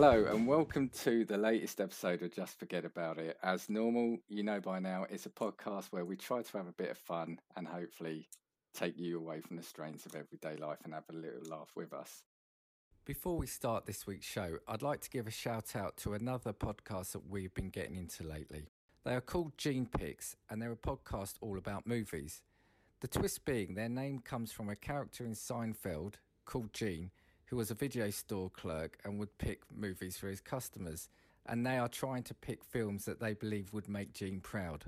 Hello, and welcome to the latest episode of Just Forget About It. As normal, you know by now, it's a podcast where we try to have a bit of fun and hopefully take you away from the strains of everyday life and have a little laugh with us. Before we start this week's show, I'd like to give a shout out to another podcast that we've been getting into lately. They are called Gene Picks, and they're a podcast all about movies. The twist being their name comes from a character in Seinfeld called Gene, who was a video store clerk and would pick movies for his customers. And they are trying to pick films that they believe would make Gene proud.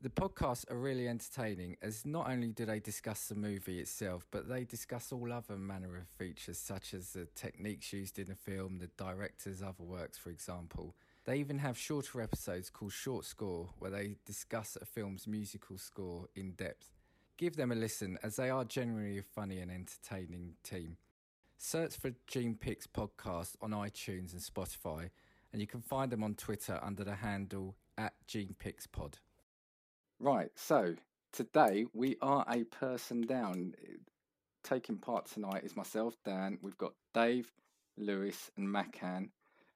The podcasts are really entertaining as not only do they discuss the movie itself, but they discuss all other manner of features, such as the techniques used in the film, the director's other works, for example. They even have shorter episodes called Short Score, where they discuss a film's musical score in depth. Give them a listen, as they are generally a funny and entertaining team. Search for Gene Picks podcast on iTunes and Spotify, and you can find them on Twitter under the handle at Gene Picks Pod. Right, so today we are a person down. Taking part tonight is myself, Dan. We've got Dave, Lewis, and Makhan.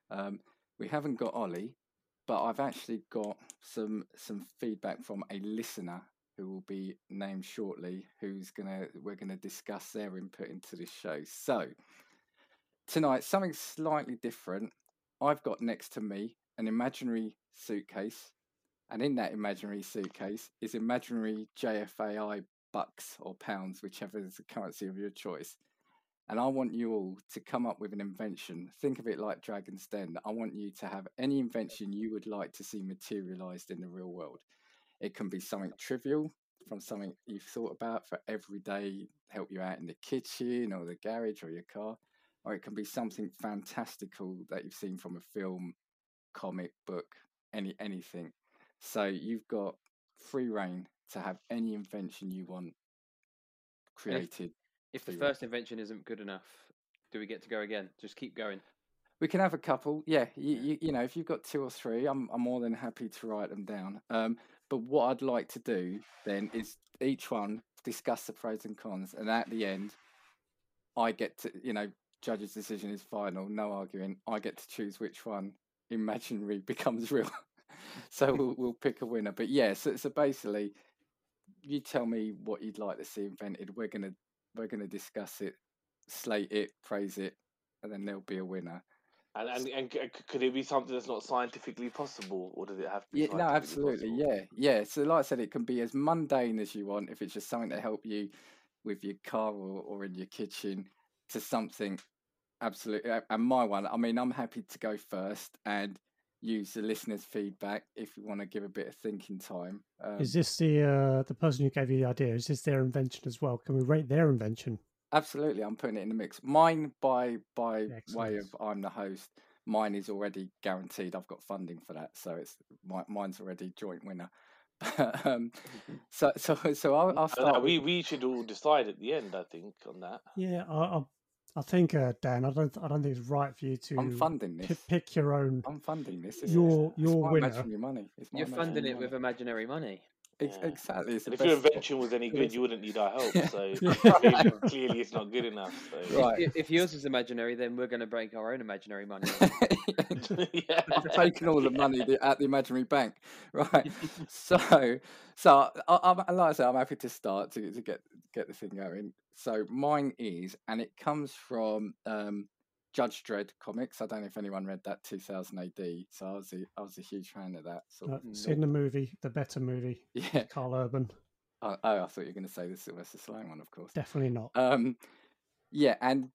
Um, we haven't got Ollie, but I've actually got some some feedback from a listener who will be named shortly. Who's gonna we're gonna discuss their input into this show. So tonight, something slightly different. I've got next to me an imaginary suitcase and in that imaginary suitcase is imaginary JFAI bucks or pounds, whichever is the currency of your choice. And I want you all to come up with an invention. Think of it like Dragon's Den. I want you to have any invention you would like to see materialized in the real world. It can be something trivial from something you've thought about for every day, help you out in the kitchen or the garage or your car, or it can be something fantastical that you've seen from a film, comic book, any anything. So you've got free reign to have any invention you want created. If, if the first invention isn't good enough, do we get to go again? Just keep going. We can have a couple, yeah. You, you, you, know, if you've got two or three, I'm I'm more than happy to write them down. Um, but what I'd like to do then is each one discuss the pros and cons, and at the end, I get to, you know, judge's decision is final, no arguing. I get to choose which one imaginary becomes real so we'll, we'll pick a winner. But yeah, so, so basically, you tell me what you'd like to see invented. We're gonna we're gonna discuss it, slate it, praise it, and then there'll be a winner. And, and and could it be something that's not scientifically possible, or does it have to? Be yeah, no, absolutely, possible? yeah, yeah. So, like I said, it can be as mundane as you want if it's just something to help you with your car or, or in your kitchen, to something absolutely. And my one, I mean, I'm happy to go first, and use the listeners' feedback if you want to give a bit of thinking time. Um, is this the uh, the person who gave you the idea? Is this their invention as well? Can we rate their invention? Absolutely, I'm putting it in the mix. Mine by by Excellent. way of I'm the host. Mine is already guaranteed. I've got funding for that, so it's my, mine's already joint winner. um, so so so I'll, I'll start. Know, we we should all decide at the end. I think on that. Yeah, I'll, I think, uh, Dan, I don't, I don't think it's right for you to. I'm funding this. P- pick your own. I'm funding this. Your your it's winner. Imaginary money. You're funding it money. with imaginary money. Ex- yeah. Exactly. if your invention was any good, you wouldn't need our help. So clearly, clearly, it's not good enough. So. Right. If, if, yours is imaginary, then we're going to break our own imaginary money. yeah. I'm taking all the money at the imaginary bank. Right. so, so I, am like I said, I'm happy to start to, to get get the thing going. So mine is, and it comes from um, Judge Dredd comics. I don't know if anyone read that 2000 AD. So I was a, I was a huge fan of that. So uh, seen the movie, the better movie. Yeah, Karl Urban. Oh, oh I thought you were going to say the Sylvester Stallone one, of course. Definitely not. Um, yeah, and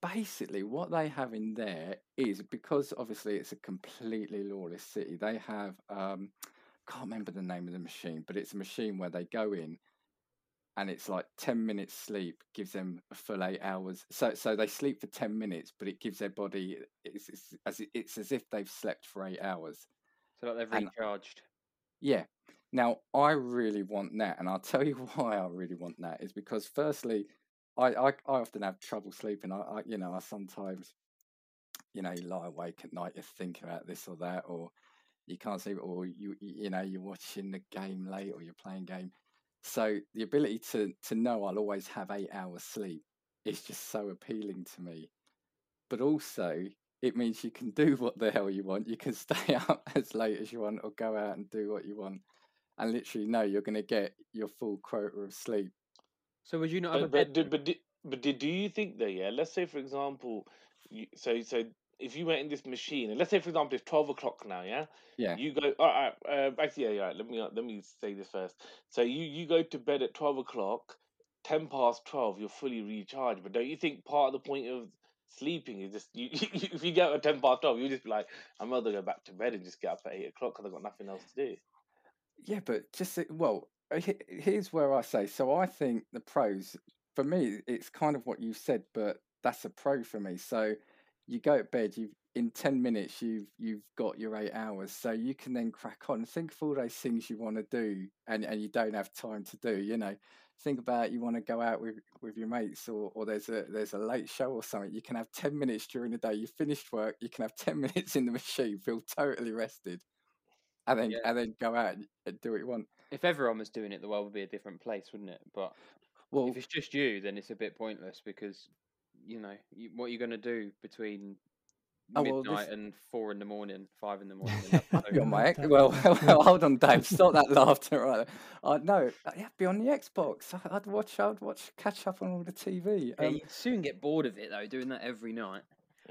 basically what they have in there is because obviously it's a completely lawless city. They have um, can't remember the name of the machine, but it's a machine where they go in and it's like 10 minutes sleep gives them a full eight hours. So so they sleep for 10 minutes but it gives their body it's, it's as it's as if they've slept for eight hours. So like they've recharged. And, yeah. Now i really want that and i'll tell you why i really want that is because firstly i i, I often have trouble sleeping. I, I you know i sometimes you know you lie awake at night you're thinking about this or that or you can't sleep or you you know you're watching the game late or you're playing game so the ability to to know I'll always have eight hours sleep is just so appealing to me. But also it means you can do what the hell you want. You can stay up as late as you want or go out and do what you want. And literally know you're going to get your full quota of sleep. So would you not have a But bed? but, do- but, do, do you think though? Yeah, let's say for example, you, so so if you went in this machine, and let's say for example it's twelve o'clock now, yeah, Yeah. you go. All right, uh, actually, yeah, yeah. Right, let me let me say this first. So you you go to bed at twelve o'clock, ten past twelve, you're fully recharged. But don't you think part of the point of sleeping is just you, if you get up at ten past twelve, you just be like, I'm rather go back to bed and just get up at eight o'clock because I've got nothing else to do. Yeah, but just well, uh, here's where I say. So I think the pros for me, it's kind of what you said, but that's a pro for me. So you go to bed, you in ten minutes, you've you've got your eight hours, so you can then crack on. Think of all those things you want to do, and and you don't have time to do. You know, think about you want to go out with with your mates, or or there's a there's a late show or something. You can have ten minutes during the day. You finished work, you can have ten minutes in the machine, feel totally rested. And then, Yeah. and then go out and- and do what you want. If everyone was doing it, the world would be a different place, wouldn't it? But Well, if it's just you, then it's a bit pointless because you know you, what are you going to do between Oh, well, midnight this- and four in the morning, five in the morning. and have Be on my well, well, hold on, Dave. Stop that laughter right. Uh, no, yeah, be on the Xbox. I'd watch. I'd watch. Catch up on all the TV. Yeah, Um, you'd soon get bored of it though, doing that every night.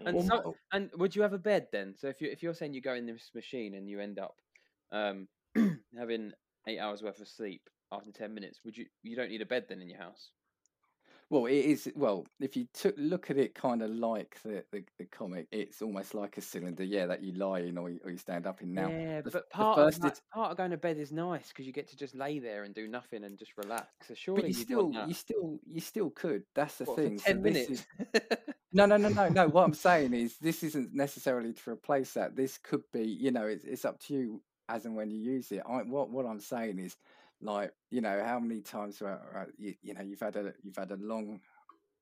And well, so- And would you have a bed then? So if you if you're saying you go in this machine and you end up um, having eight hours worth of sleep after ten minutes, would you you don't need a bed then in your house? Well, it is. Well, if you took look at it, kind of like the, the the comic, it's almost like a cylinder. Yeah, that you lie in or you, or you stand up in. Now, yeah, the but part of that, part of going to bed is nice because you get to just lay there and do nothing and just relax. So but surely you you'd still, you still, you still could. That's the What, thing. So ten this minutes. is- No, no, no, no, no. What I'm saying is, this isn't necessarily to replace that. This could be, you know, it's it's up to you as and when you use it. I, what what I'm saying is, like, you know, how many times, uh, uh, you, you know, you've had a you've had a long,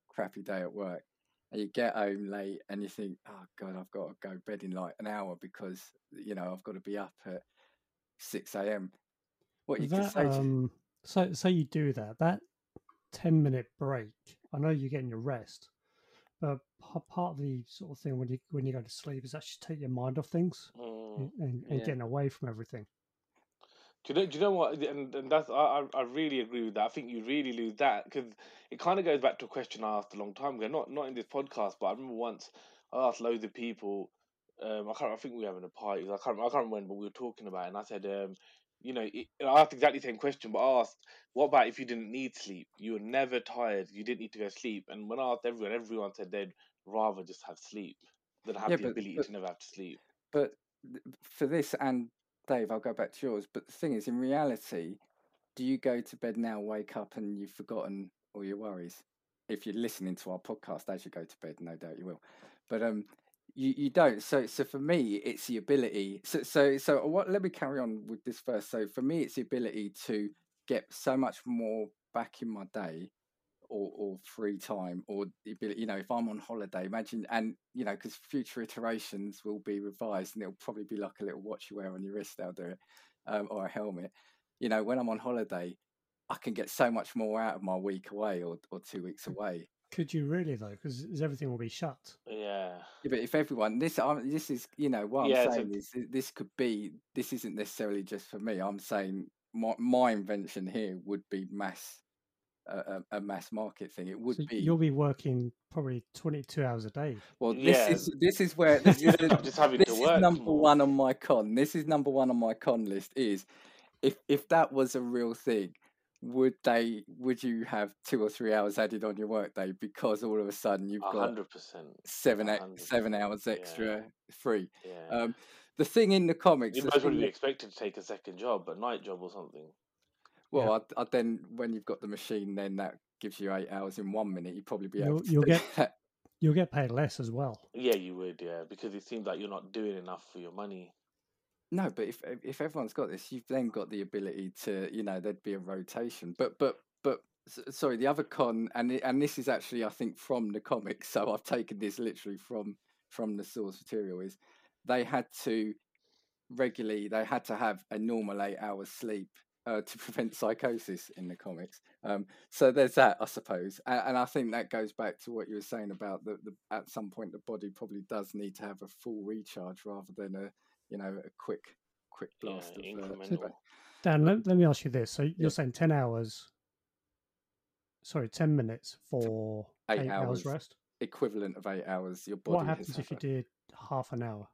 crappy day at work, and you get home late, and you think, oh god, I've got to go bed in like an hour because you know I've got to be up at six a.m. What you that, say, to, um, so say you do that. That ten minute break. I know you're getting your rest, but part of the sort of thing when you when you go to sleep is actually take your mind off things Mm. and, and, and Yeah. getting away from everything. Do you know? Do you know what? And, and that's I, I really agree with that. I think you really lose that because it kind of goes back to a question I asked a long time ago. Not not in this podcast, but I remember once I asked loads of people. Um, I can't. I think we were having a party. I can't. I can't remember when, but we were talking about, it, and I said, um, you know, it, I asked exactly the same question, but I asked, what about if you didn't need sleep? You were never tired. You didn't need to go sleep. And when I asked everyone, everyone said they'd rather just have sleep than have Yeah, the but- ability but- to never have to sleep. but for this and Dave, I'll go back to yours. But the thing is, in reality, do you go to bed now, wake up, and you've forgotten all your worries? If you're listening to our podcast as you go to bed, no doubt you will. But um, you you don't. So so for me, it's the ability. So so so what? Let me carry on with this first. So for me, it's the ability to get so much more back in my day or, or free time or the ability you know if i'm on holiday imagine and you know because future iterations will be revised and it'll probably be like a little watch you wear on your wrist they'll do it um, or a helmet you know when i'm on holiday i can get so much more out of my week away or, or two weeks away Could you really though? Because everything will be shut. Yeah. yeah, but if everyone this um, this is you know what i'm Yeah, so- saying is this could be this isn't necessarily just for me i'm saying my, my invention here would be mass a, a, a mass market thing it would so be you'll be working probably 22 hours a day. Well, this Yeah. is this is where this, is, end up just having this to is number more. one on my con. This is number one on my con list. Is if if that was a real thing, would they would you have two or three hours added on your workday because all of a sudden you've A got hundred percent. seven a e- hundred seven percent, hours yeah. extra free? Yeah. Um, the thing in the comics, you the might as well be expected to take a second job, a night job or something. Well, I'd, I'd then when you've got the machine, then that gives you eight hours in one minute. You'd probably be able You'll- to you'll do get- that. You'll get paid less as well. Yeah, you would, yeah, because it seems like you're not doing enough for your money. No, but if if everyone's got this, you've then got the ability to, you know, there'd be a rotation. But but but sorry, the other con, and and this is actually I think from the comics, so I've taken this literally from from the source material. Is they had to regularly they had to have a normal eight hours sleep uh, to prevent psychosis in the comics. Um, so there's that, I suppose, and, and, I think that goes back to what you were saying about the, the at some point the body probably does need to have a full recharge rather than a you know a quick quick blast Yeah, of uh. Dan, let, let me ask you this. So you're Yeah. saying 10 hours, sorry, 10 minutes for eight eight, hours. hours. rest? equivalent of eight hours. Your body What has happens if you did half an hour?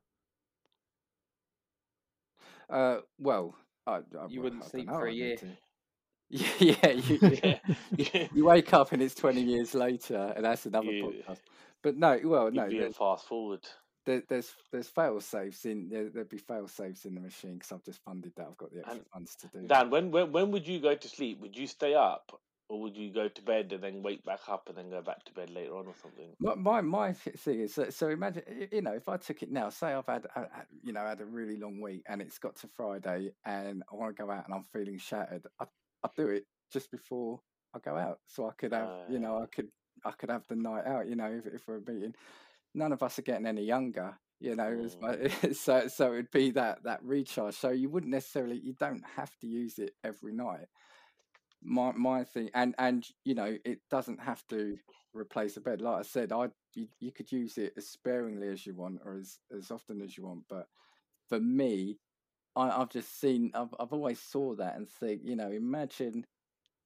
Uh, well, I, I, You wouldn't sleep dunno, for a year. Yeah, you, yeah, you wake up and it's 20 years later, and that's another You- podcast. But no, well, no, You'd be there, fast forward. there, there's there's fail safes in there. There'd be fail safes in the machine because I've just funded that. I've got the extra And funds to do. that. Dan, when, when when would you go to sleep? Would you stay up, or would you go to bed and then wake back up and then go back to bed later on or something? My my, my thing is that, so imagine you know if I took it now, say I've had uh, uh, you know had a really long week and it's got to Friday and I want to go out and I'm feeling shattered. I I do it just before I go out, so I could have you know I could I could have the night out. You know if if we're meeting, none of us are getting any younger. You know, as mu- so so it'd be that that recharge. So you wouldn't necessarily you don't have to use it every night. My my thing and and you know it doesn't have to replace a bed. Like I said, I you, you could use it as sparingly as you want or as as often as you want. But for me, I, I've just seen. I've I've always saw that and think, you know, imagine,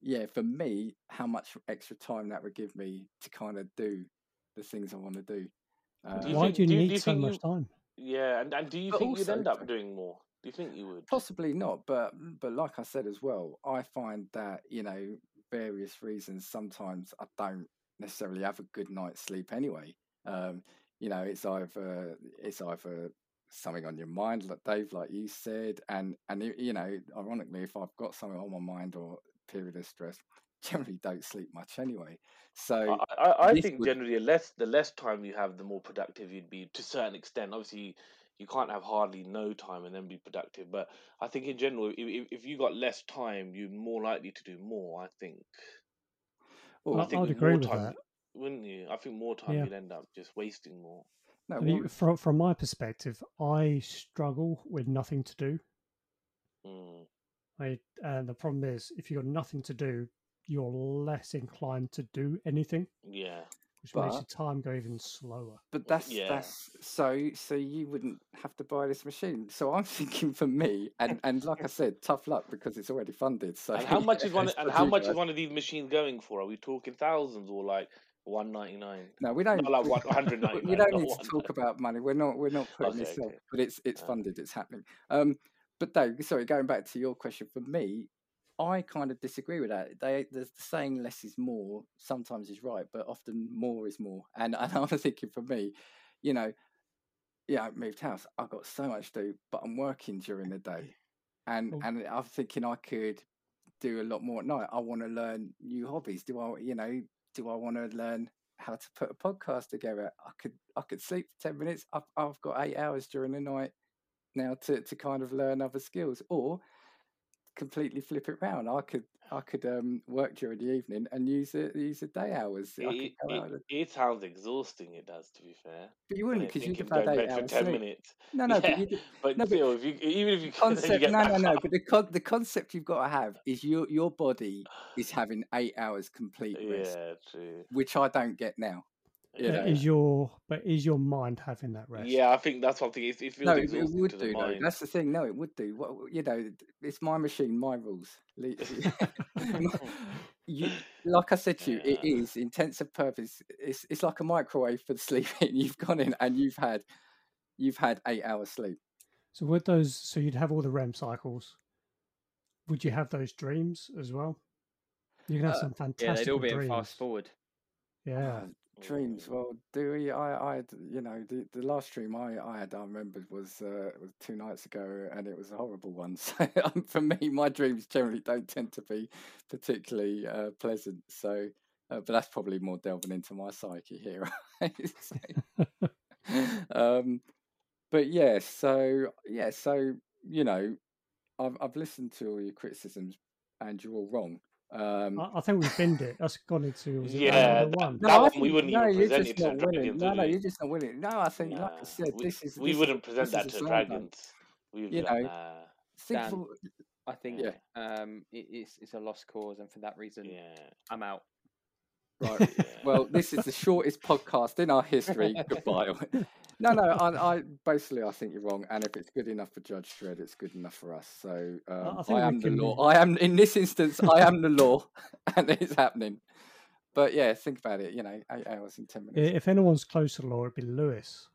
yeah, for me, how much extra time that would give me to kind of do the things I want to do. Uh, Do you Why think- do you do need do you so much you- time? Yeah, and, and do you But think you'd end up doing more? Do you think you would? Possibly not, but but like I said as well, I find that you know various reasons. Sometimes I don't necessarily have a good night's sleep anyway. Um, you know, it's either it's either something on your mind, like Dave, like you said, and and you know, ironically, if I've got something on my mind or period of stress, generally don't sleep much anyway. So I, I, I think would- generally, the less the less time you have, the more productive you'd be to a certain extent. Obviously, you can't have hardly no time and then be productive. But I think in general, if, if, if you got less time, you're more likely to do more. I think. well, I I- think I'd agree with time, that. wouldn't you? I think more time Yeah. you'd end up just wasting more. no, I mean, from from my perspective, I struggle with nothing to do. Mm. I, and the problem is, if you've got nothing to do, you're less inclined to do anything, Yeah. Which makes your But- time go even slower. But that's Yeah. that's so so you wouldn't have to buy this machine. So I'm thinking for me, and and like I said, tough luck because it's already funded. So And how much is one? And how much is one of these machines going for? Are we talking thousands or like one ninety nine? No, we don't. Not like 199, We don't need to talk about money. We're not. We're not putting Okay, this up, but it's it's Ah. funded. It's happening. Um, but Dave, sorry, going back to your question, for me, I kind of disagree with that. They the saying less is more sometimes is right, but often more is more. And and I'm thinking for me, you know, yeah, I moved house. I've got so much to do, but I'm working during the day, and Well- and I'm thinking I could do a lot more at night. I want to learn new hobbies. Do I, you know, do I want to learn how to put a podcast together? I could I could sleep for ten minutes. I've I've got eight hours during the night now to to kind of learn other skills, or completely flip it round. I could I could um work during the evening and use it use the day hours. It, it, it sounds exhausting. It does, to be fair. but you wouldn't because you'd have had eight bed for hours ten sleep. minutes. No, no, yeah, but you but no, but if you even if you you concept get no no no up, but the con- the concept you've got to have is your your body is having eight hours complete rest yeah, which i don't get now you But know Is your but is your mind having that rest? Yeah, I think that's something. It, it feels no it, it exhausting would to the do though mind. that's the thing no it would do what you know it's my machine my rules you, like i said to you it Yeah. is intensive purpose it's it's like a microwave for the sleeping you've gone in and you've had you've had eight hours sleep So with those, so you'd have all the REM cycles. Would you have those dreams as well? You can have Uh, some Yeah, fantastic they'd all be dreams. fast forward. Yeah, Uh, dreams. Well do we i i had you know the, the last dream i i had i remember was uh was two nights ago and it was a horrible one. So um, for me my dreams generally don't tend to be particularly uh pleasant. So uh, but that's probably more delving into my psyche here So, um but yeah so yeah so you know i've i've listened to all your criticisms and you're all wrong um I, I think we've binned it. That's gone into was it Yeah, number one. That I one we wouldn't no, even you're present just it to not the dragons, No, no, you're just not willing. No, I think, like I said, we, this is we this, wouldn't present that to the slam dragons. We'd be You know, nah. Think Dan. for, I think Yeah. um, it, it's it's a lost cause, and for that reason, Yeah. I'm out. Right. yeah. Well, this is the shortest podcast in our history. Goodbye. No, no. I, I basically I think you're wrong, and if it's good enough for Judge Dredd, it's good enough for us. So um, I I, am the law. I am in this instance. I am the law, and it's happening. But yeah, think about it. You know, eight hours and ten minutes. If anyone's close to the law, it'd be Lewis.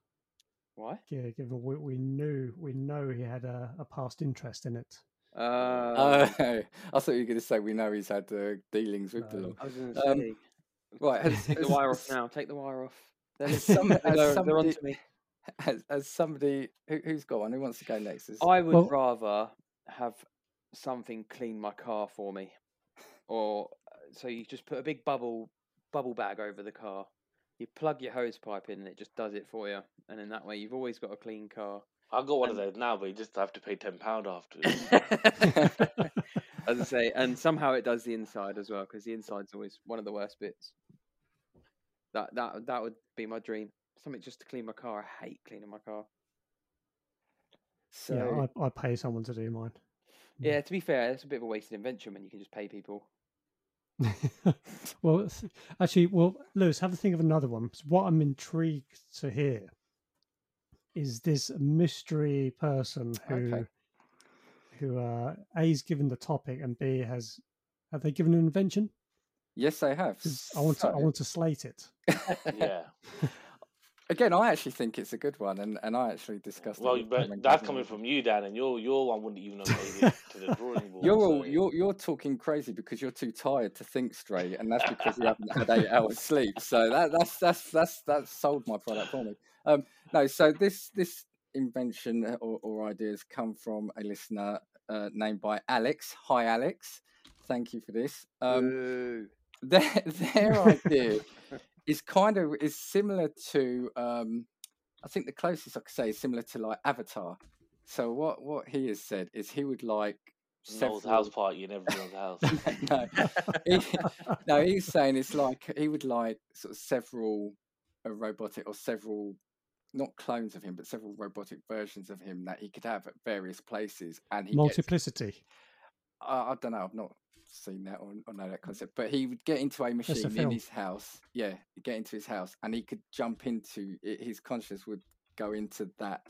Why? Yeah, given we, we knew we know he had a, a past interest in it. Uh, Uh, I thought you were going to say we know he's had uh, dealings with the law. I was going to um, say. Right, has- take the wire off now. Take the wire off. They're, Has some- they're, has they're somebody- on to me. As, as somebody who, who's got one, who wants to go next? Is- I would Well- rather have something clean my car for me, or uh, so you just put a big bubble bubble bag over the car. You plug your hose pipe in, and it just does it for you. And in that way, you've always got a clean car. I've got one of those now, but you just have to pay ten pound afterwards. As I say, and somehow it does the inside as well, because the inside's always one of the worst bits. That that that would be my dream. Something just to clean my car. I hate cleaning my car. so yeah, I, I pay someone to do mine. Yeah, to be fair, it's a bit of a wasted invention when you can just pay people. well, actually, well, Lewis, have a think of another one. 'cause What I'm intrigued to hear is this mystery person who, Okay. who uh, A is given the topic and B has have they given an invention? yes, they have. I want to I want to slate it. yeah. Again, I actually think it's a good one, and, and I actually discussed. Well, with but that's coming from you, Dan, and your your one wouldn't even have made it to the drawing board. You're all so- you're you're talking crazy because you're too tired to think straight, and that's because you haven't had eight hours sleep. So that that's that's that's that's sold my product for me. Um, no, so this this invention uh, or, or ideas come from a listener uh, named by Alex. Hi, Alex. Thank you for this. Um, Boo. their their idea is kind of is similar to um I think the closest I could say is similar to like Avatar. So what what he has said is he would like Noel's house party in everyone's house. no, he- no, he's saying it's like he would like sort of several a robotic or several not clones of him, but several robotic versions of him that he could have at various places, and he gets Multiplicity. I, I don't know. I've not seen that or, or know that concept. But he would get into a a machine in his house. Yeah, get into his house, and he could jump into it, his conscious would go into that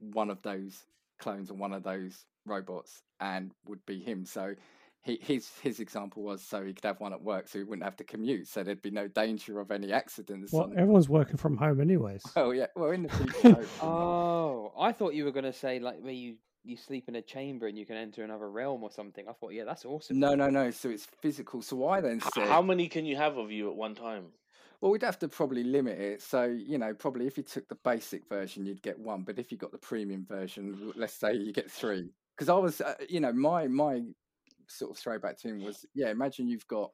one of those clones or one of those robots, and would be him. So. He, his his example was so he could have one at work, so he wouldn't have to commute, so there'd be no danger of any accidents. Well, on- everyone's working from home anyways. Oh yeah, well, in the future. Oh, I thought you were going to say like where you you sleep in a chamber and you can enter another realm or something. I thought, yeah, that's awesome. no, no, no. So it's physical. So I then said, How many can you have of you at one time? Well, we'd have to probably limit it. So, you know, probably if you took the basic version, you'd get one. But if you got the premium version, let's say you get three. Because I was, uh, you know, my my sort of throwback to him was, yeah, imagine you've got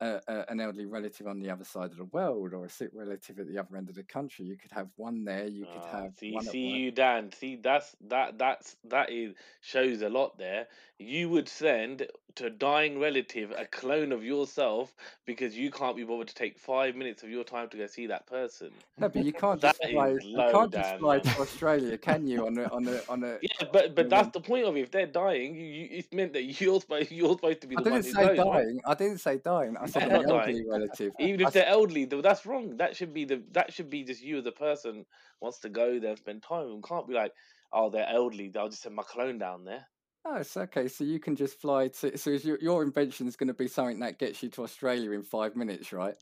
a, a, an elderly relative on the other side of the world or a sick relative at the other end of the country. You could have one there. You could Ah, have see, one see you, Dan. See, that's that that's that is shows a lot there. You would send to a dying relative a clone of yourself because you can't be bothered to take five minutes of your time to go see that person. No, but you can't just fly. is You can't just fly man. to Australia, can you? On a on a on a. Yeah, but but that's man. the point of it. If they're dying, you, you it's meant that you're supposed you're supposed to be I the one didn't who say goes, right? dying. I didn't say dying. I said Yeah, an not dying. relative. Even I if they're elderly, though, that's wrong. That should be the that should be just you as a person wants to go there and spend time. It can't be like, oh, they're elderly. I'll just send my clone down there. Oh, it's okay. So you can just fly to. So is your your invention is going to be something that gets you to Australia in five minutes, right?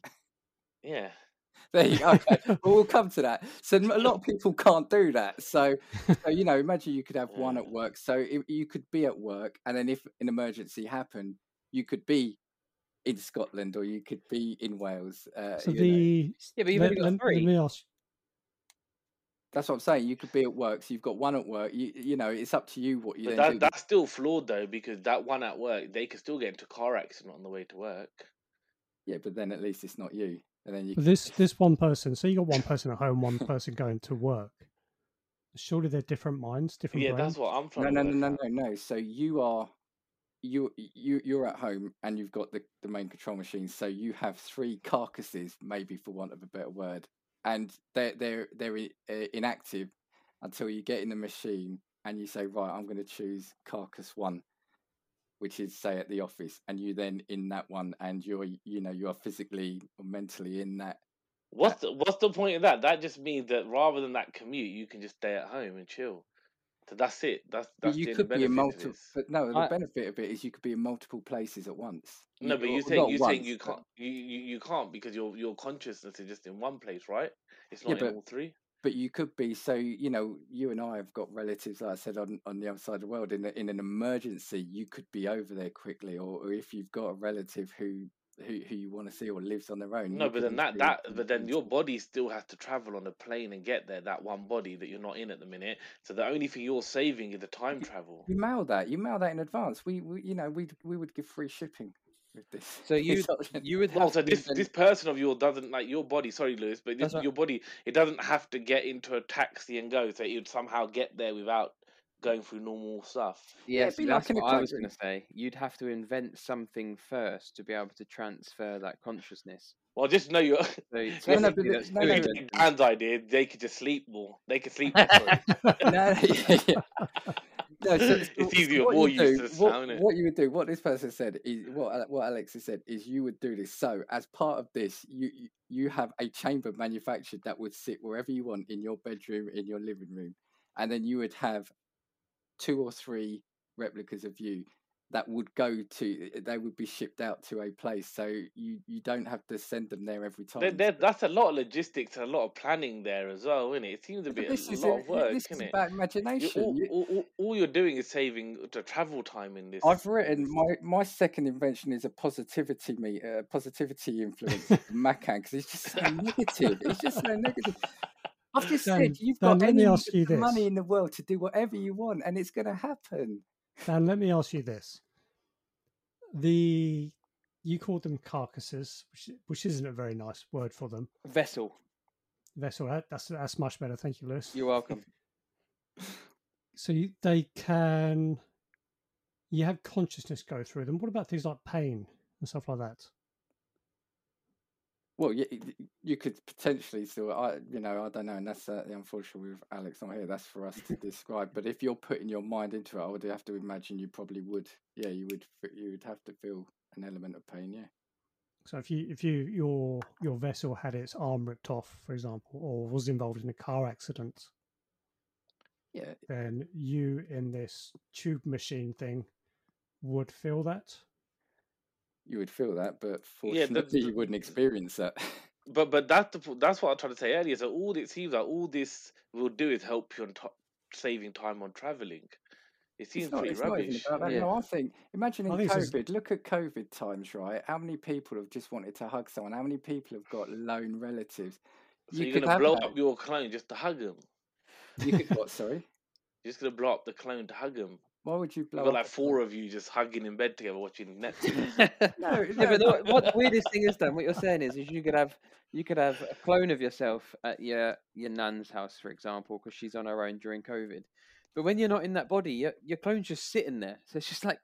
Yeah. There you go. Okay. well, we'll come to that. So a lot of people can't do that. So, so you know, imagine you could have one at work. So i you could be at work, and then if an emergency happened, you could be in Scotland or you could be in Wales. Uh, So you know. the Yeah, but you've let, only got let- let three. ask. That's what I'm saying. You could be at work, so you've got one at work. You you know, it's up to you what you But then do. that's still flawed though, because that one at work, they could still get into a car accident on the way to work. Yeah, but then at least it's not you, and then you. But this this one person. So you got one person at home, one person going to work. Surely they're different minds, different Yeah, brains. that's what I'm No, trying no, to no, work no, no, no. So you are, you you you're at home and you've got the the main control machine. So you have three carcasses, maybe for want of a better word, and they're they're they're uh, inactive until you get in the machine and you say, right, I'm going to choose carcass one, which is say at the office, and you then in that one, and you're you know you are physically or mentally in that. What's the, what's the point of that? That just means that rather than that commute, you can just stay at home and chill. So that's it. That's that's you the only could be in benefit to multiple, but no, the I- benefit of it is you could be in multiple places at once. No, but you saying not you saying once, you can't you, you you can't because your your consciousness is just in one place, right? It's Yeah, not in but- all three. but you could be so you know you and I have got relatives like I said on, on the other side of the world in a, in an emergency you could be over there quickly or, or if you've got a relative who who, who you want to see or lives on their own No, but then that that but then your body still has to travel on a plane and get there. That one body that you're not in at the minute. So the only thing you're saving is the time travel. you mail that you mail that in advance we, we you know we we would give free shipping with this So you you would have Well, so this invent- this person of yours doesn't like your body. Sorry, Lewis, but this, That's right. your body it doesn't have to get into a taxi and go. So it would somehow get there without going through normal stuff. Yeah, Yes, it'd like that's what I was going to say. You'd have to invent something first to be able to transfer that consciousness. Well, just know you're. So No, no, technically but no, no, If but- inventions. Dan's idea, they could just sleep more. They could sleep more. sorry. no, yeah, yeah. No, so, so- It's easier, what more you do, what, now, what you would do, what this person said is what Ale- what Alex has said is you would do this. So as part of this, you you- you have a chamber manufactured that would sit wherever you want in your bedroom, in your living room, and then you would have two or three replicas of you that would go to they would be shipped out to a place so you you don't have to send them there every time There, there, that's a lot of logistics and a lot of planning there as well, isn't it? It seems a bit this a is lot a- of work, this isn't is it? about imagination all, all, all, all you're doing is saving the travel time in this. I've written my my second invention is a positivity me uh, positivity influence Makhan because it's just so negative. It's just so negative. I've just Dan, said you've Dan, got any ask you money in the world to do whatever you want, and it's going to happen. Dan, let me ask you this: the you called them carcasses, which which isn't a very nice word for them. Vessel. Vessel. that- That's that's much better. Thank you, Lewis. You're welcome. So you, they can. You have consciousness go through them. What about things like pain and stuff like that? Well, you, you could potentially still, I you know, I don't know, and that's uh, unfortunately with Alex not here. That's for us to describe. But if you're putting your mind into it, I would have to imagine you probably would. Yeah, you would. You would have to feel an element of pain. Yeah. So if you if you your your vessel had its arm ripped off, for example, or was involved in a car accident, Yeah, then you in this tube machine thing would feel that. You would feel that, but Yeah, the- fortunately, the- you wouldn't experience that. But but that's the that's what I tried to say earlier. So all it seems like all this will do is help you on to saving time on traveling. It seems It's not, pretty it's not even rubbish. about that. Yeah. No, I think imagine in I think it's just- COVID. Look at COVID times, right? How many people have just wanted to hug someone? How many people have got lone relatives? So you you're gonna blow that. up your clone just to hug him. You could what? Sorry, You're just gonna blow up the clone to hug him. Why would you You've got up like four of you just hugging in bed together watching Netflix. No, yeah, no, but the, what the weirdest thing is, Dan, what you're saying is, is you could have you could have a clone of yourself at your your nan's house, for example, because she's on her own during COVID. But when you're not in that body, your your clone's just sitting there. So it's just like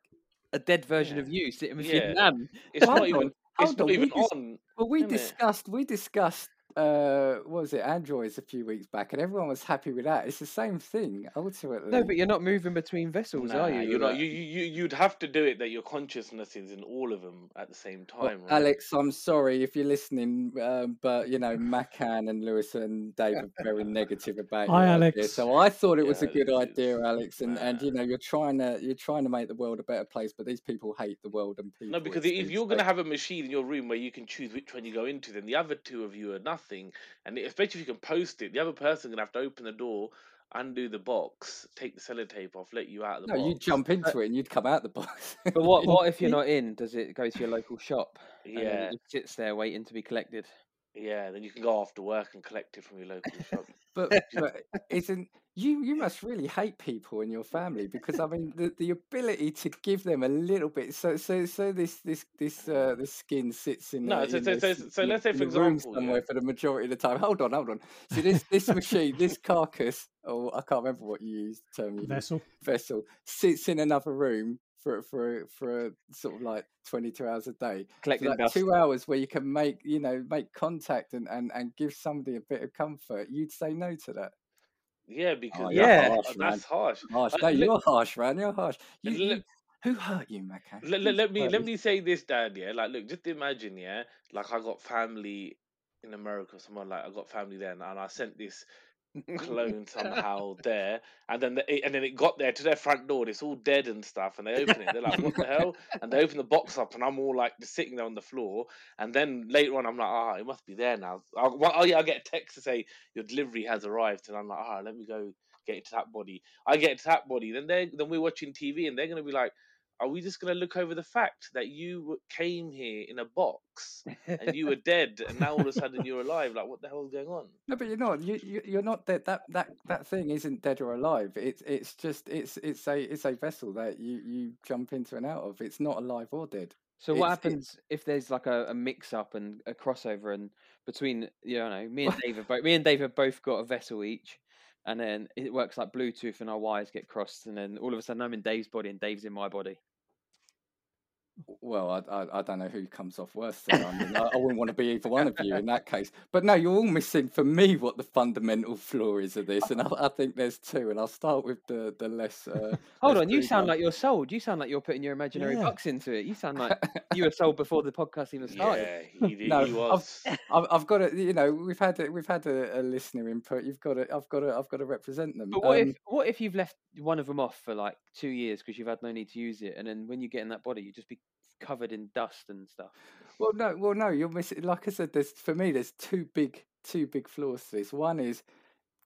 a dead version Yeah. of you sitting with Yeah. your nan. It's Hold not even. It's not we even on. Well, we innit? discussed we discussed uh what was it androids a few weeks back, and everyone was happy with that. It's the same thing ultimately. No, but you're not moving between vessels, Nah, are you? you're with not. that? You, you you you'd have to do it that your consciousness is in all of them at the same Well, time. right? Alex, I'm sorry if you're listening, um, but you know, Makhan and Lewis and Dave are very negative about Hi, your idea. Alex. So I thought it was a good it's- idea, Alex, and, and you know, you're trying to you're trying to make the world a better place, but these people hate the world and people. No, because if you're going to have a machine in your room where you can choose which one you go into, then the other two of you are nothing. And especially if you can post it, the other person going to have to open the door, undo the box, take the sellotape off, let you out of the no, box. you'd jump into it and you'd come out the box. But what what if you're not in? Does it go to your local shop? And Yeah, it just sits there waiting to be collected. Yeah. Then you can go after work and collect it from your local shop. But, but isn't you? You must really hate people in your family because I mean the, the ability to give them a little bit. So so so this this this uh, the skin sits in. No, a- so- in so- a so- s- so let's say, for a room example, yeah. somewhere for the majority of the time. Hold on, hold on. So this this machine, this carcass, or I can't remember what you used term you used, Vessel. vessel, sits in another room for for for sort of like twenty two hours a day for Collecting like dust. two hours where you can make you know make contact and, and and give somebody a bit of comfort you'd say no to that Yeah, because Oh, you're that's, harsh, that's harsh. Harsh. Uh, No, let- you're harsh, man. You're harsh. You, And you- who hurt you, Makhan? let, let, let me let me say this, Dad. Yeah, like look, just imagine, yeah, like I got family in America, or someone like I got family there, and, and I sent this clone somehow there, and then the, and then it got there to their front door. It's all dead and stuff, and they open it. They're like, "What the hell?" And they open the box up, and I'm all like just sitting there on the floor. And then later on, I'm like, "Ah, it must be there now." i well, oh yeah, I get a text to say your delivery has arrived, and I'm like, "Ah, let me go get into that body." I get into that body, then they then we're watching TV, and they're gonna be like. Are we just gonna look over the fact that you came here in a box and you were dead, and now all of a sudden you're alive? Like, what the hell's going on? No, but you're not. You, you you're not dead. That that that thing isn't dead or alive. It's it's just it's it's a it's a vessel that you you jump into and out of. It's not alive or dead. So what It's- happens if there's like a, a mix up and a crossover and between you know me and Dave have both me and Dave have both got a vessel each, and then it works like Bluetooth and our wires get crossed, and then all of a sudden I'm in Dave's body and Dave's in my body. Well, I, I I don't know who comes off worse. There. I mean, I, I wouldn't want to be either one of you in that case. But no, you're all missing for me what the fundamental flaw is of this, and I, I think there's two. And I'll start with the the less. Uh, Hold less on, you sound one. like you're sold. You sound like you're putting your imaginary Yeah. bucks into it. You sound like you were sold before the podcast even started. Yeah, he, did- No, he I've- was. I've, I've got to, you know, we've had a, we've had a, a listener input. You've got to, I've got to, I've got to represent them. But what Um, if what if you've left one of them off for like two years because you've had no need to use it, and then when you get in that body, you just be covered in dust and stuff. Well, no, well, no, you're missing. Like I said, there's for me, there's two big, two big flaws to this. One is,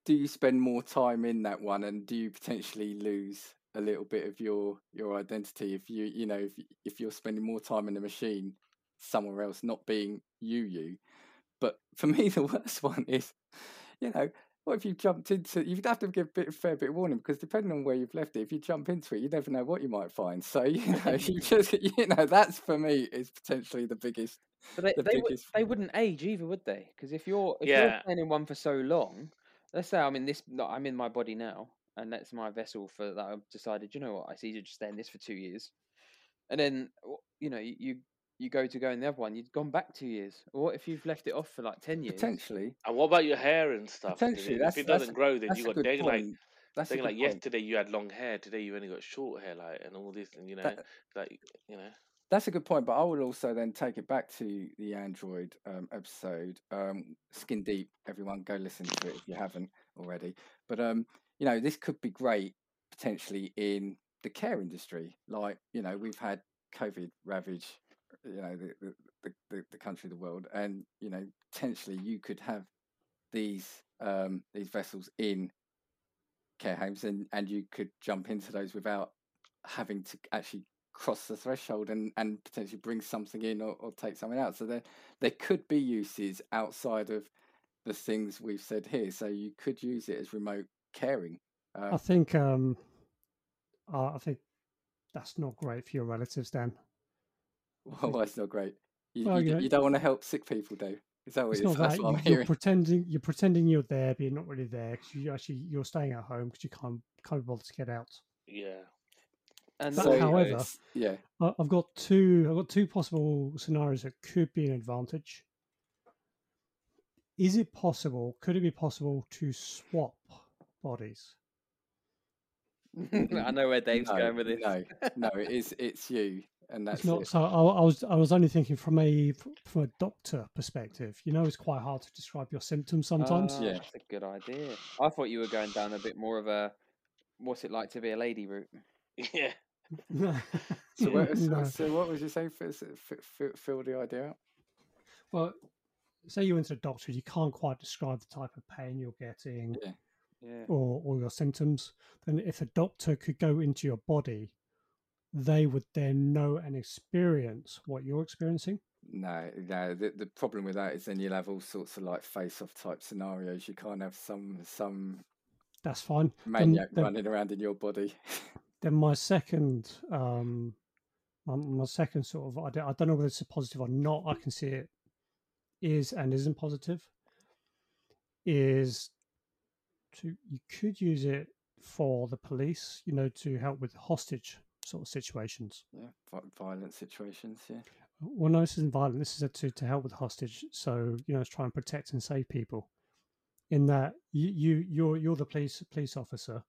do you spend more time in that one, and do you potentially lose a little bit of your your identity if you, you know, if if you're spending more time in the machine somewhere else, not being you, you. But for me, the worst one is, you know. What if you jumped into? You'd have to give a bit, a fair bit of warning because depending on where you've left it, if you jump into it, you never know what you might find. So you know, you just, you know, that's for me is potentially the biggest But they the they, would, they wouldn't age either, would they? Because if you're if you're Yeah. staying in one for so long, let's say I'm in this, no, I'm in my body now, and that's my vessel for that. I've decided, you know what, I see you just stay in this for two years, and then you know you you, you go to go in the other one, you've gone back two years. Or what if you've left it off for like ten years? Potentially, And what about your hair and stuff? Potentially, if it doesn't grow, then you a got good they're like point. That's a like point. yesterday you had long hair, today you only got short hair, like and all this, and you know, That- like you know, That's a good point, but I would also then take it back to the Android um, episode, um, Skin Deep. Everyone, go listen to it if you haven't already. But um, you know, this could be great potentially in the care industry. Like, you know, we've had COVID ravage, you know, the the, the, the, country, the world, and you know, potentially you could have these um, these vessels in care homes, and and you could jump into those without having to actually cross the threshold and, and potentially bring something in or, or take something out. So there there could be uses outside of the things we've said here. So you could use it as remote caring. I Uh, think um, I think that's not great for your relatives, Dan. Well, that's not great. You, Well, you, you d- know- you don't want to help sick people, Dave. Is that what It's it not? That's that what I'm you- you're hearing. pretending you're pretending you're there, but you're not really there because you actually you're staying at home because you can't can't be bothered to get out. yeah. And But So, however- yeah, I've got two. I've got two possible scenarios that could be an advantage. Is it possible? Could it be possible to swap bodies? I know where Dave's no, going with this. no, no, it is. It's you, and that's It's not. it. So I, I was. I was only thinking from a from a doctor perspective. You know, it's quite hard to describe your symptoms sometimes. Ah, Yeah. that's a good idea. I thought you were going down a bit more of a what's it like to be a lady route. Yeah. So, what, so, No. so what was you saying? F- f- f- fill the idea out. Well, say you went to a doctor, you can't quite describe the type of pain you're getting Yeah. Yeah. or, or your symptoms. Then, if a doctor could go into your body, they would then know and experience what you're experiencing. No, no. The, the problem with that is then you'll have all sorts of like face-off type scenarios. You can't have some some That's fine. maniac then- running around in your body. Then my second, um, my, my second sort of, I don't, I don't know whether it's a positive or not. I can see it is and isn't positive. Is to you could use it for the police, you know, to help with hostage sort of situations. yeah, violent situations. Yeah, Well, no, this isn't violent. This is a, to to help with hostage. So you know, it's try and protect and save people in that you, you you're you're the police police officer,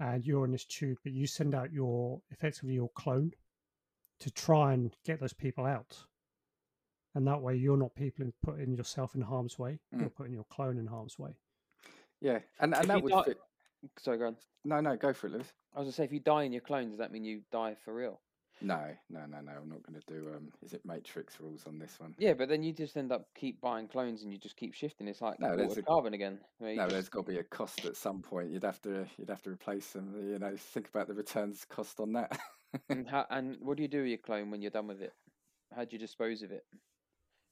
and you're in this tube, but you send out your effectively your clone to try and get those people out, and that way you're not people putting yourself in harm's way. You're Mm. putting your clone in harm's way. Yeah, and and If that would die- fit. Sorry, go on. No, no, go for it, Lewis. I was gonna say, if you die in your clone, does that mean you die for real? No, no, no, no. I'm not going to do. Um, is it Matrix rules on this one? Yeah, but then you just end up keep buying clones and you just keep shifting. It's like No, there's a- carbon again. No, just- there's got to be a cost at some point. You'd have to, you'd have to replace them. You know, think about the returns cost on that. and, how, and what do you do with your clone when you're done with it? How do you dispose of it?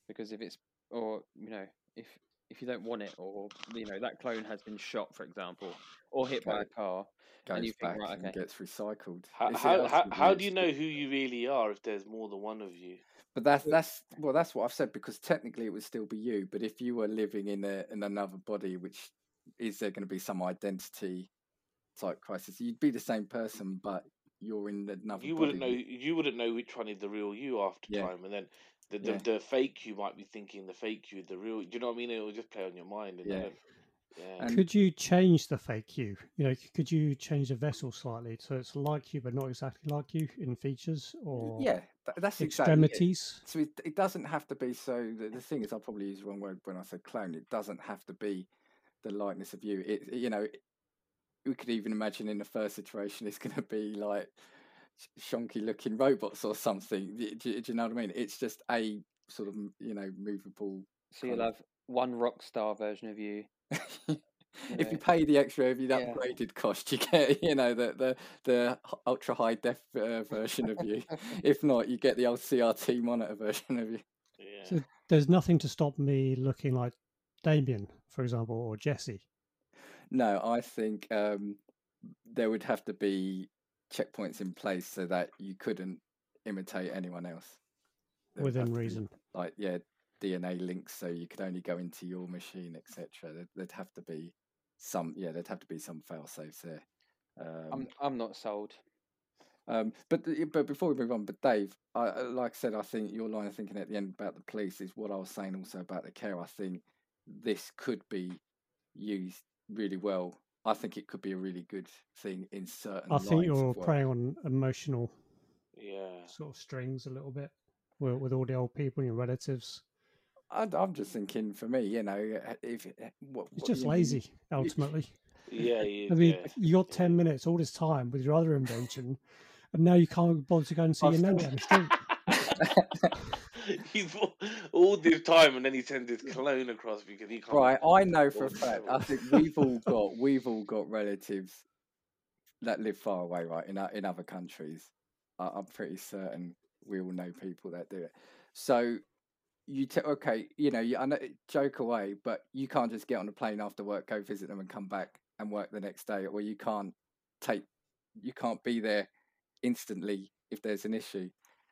Because if it's or you know if if you don't want it or you know that clone has been shot, for example, or hit by a car, Goes and you think, back right, and okay. gets recycled. How how how, how do you know who you really are if there's more than one of you? But that's that's well, that's what I've said because technically it would still be you. But if you were living in a in another body, which is there going to be some identity type crisis? You'd be the same person, but you're in another. You body wouldn't know. You wouldn't know which one is the real you after Yeah. time, and then the, the Yeah. the fake you might be thinking the fake you the real. Do you know what I mean? It will just play on your mind. And Yeah. yeah. Could you change the fake you? You know, could you change the vessel slightly so it's like you but not exactly like you in features or yeah, tha- that's exactly it. extremities? So it, it doesn't have to be so. The, the thing is, I probably used the wrong word when I said clone. It doesn't have to be the likeness of you. It, you know, we could even imagine in the first situation, it's going to be like sh- shonky looking robots or something. Do, do- do you know what I mean? It's just a sort of you know movable. so you'll of- have one rock star version of you. if know. you pay the extra, if you Yeah. upgraded cost, you get you know the the the ultra high def uh, version of you. if not, you get the old CRT monitor version of you. yeah. So there's nothing to stop me looking like Damian, for example, or Jesse. No, I think um, there would have to be checkpoints in place so that you couldn't imitate anyone else. There would within to be, reason. like yeah, DNA links, so you could only go into your machine, etc. There'd, there'd have to be some, yeah, there'd have to be some fail safes there. Um, I'm I'm not sold. um, but the- but before we move on, but Dave, I, I- like I said, I think your line of thinking at the end about the police is what I was saying also about the care. I think this could be used really well. I think it could be a really good thing in certain. I think you're of preying on emotional yeah. sort of strings a little bit with, with all the old people and your relatives. I, I'm just thinking for me, you know, if eh, what, It's what, just you know, lazy, ultimately. Yeah, he I mean, yeah. you got 10 minutes all this time with your other invention, and now you can't bother to go and see I've your nan down the street. He's all, all this time, and then he sends his clone across because he can't. Right, I know for a fact. I think we've all got we've all got relatives that live far away, right? In in other countries, I, I'm pretty certain we all know people that do it. So you t- okay, you know, you I know, joke away, but you can't just get on a plane after work, go visit them, and come back and work the next day, or you can't take, you can't be there instantly if there's an issue.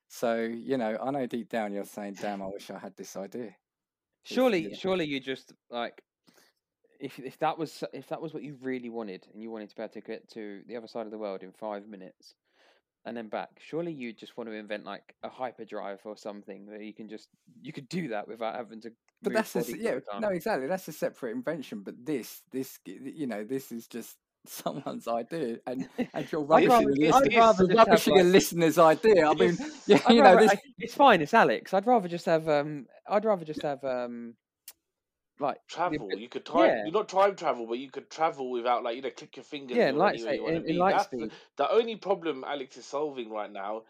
So you know, I know deep down you're saying, "Damn, I wish I had this idea." Surely, surely you just like if if that was if that was what you really wanted and you wanted to be able to get to the other side of the world in five minutes and then back, surely you just want to invent like a hyperdrive or something that you can just you could do that without having to. But that's a, s- bodies all yeah, no, exactly. That's a separate invention. But this, this, you know, this is just someone's idea, and and you're I'd rubbishing, rather, a, I'd listen, rather you're have, rubbishing a listener's idea. I mean, It's- yeah, I'd you know, rather- this. I- it's fine. It's Alex. I'd rather just have um. I'd rather just have um. Like travel. abi- You could time. yeah. You're not time travel, but you could travel without like you know click your fingers. yeah, and in light anywhere you say want in, in light That's the, the only problem Alex is solving right now.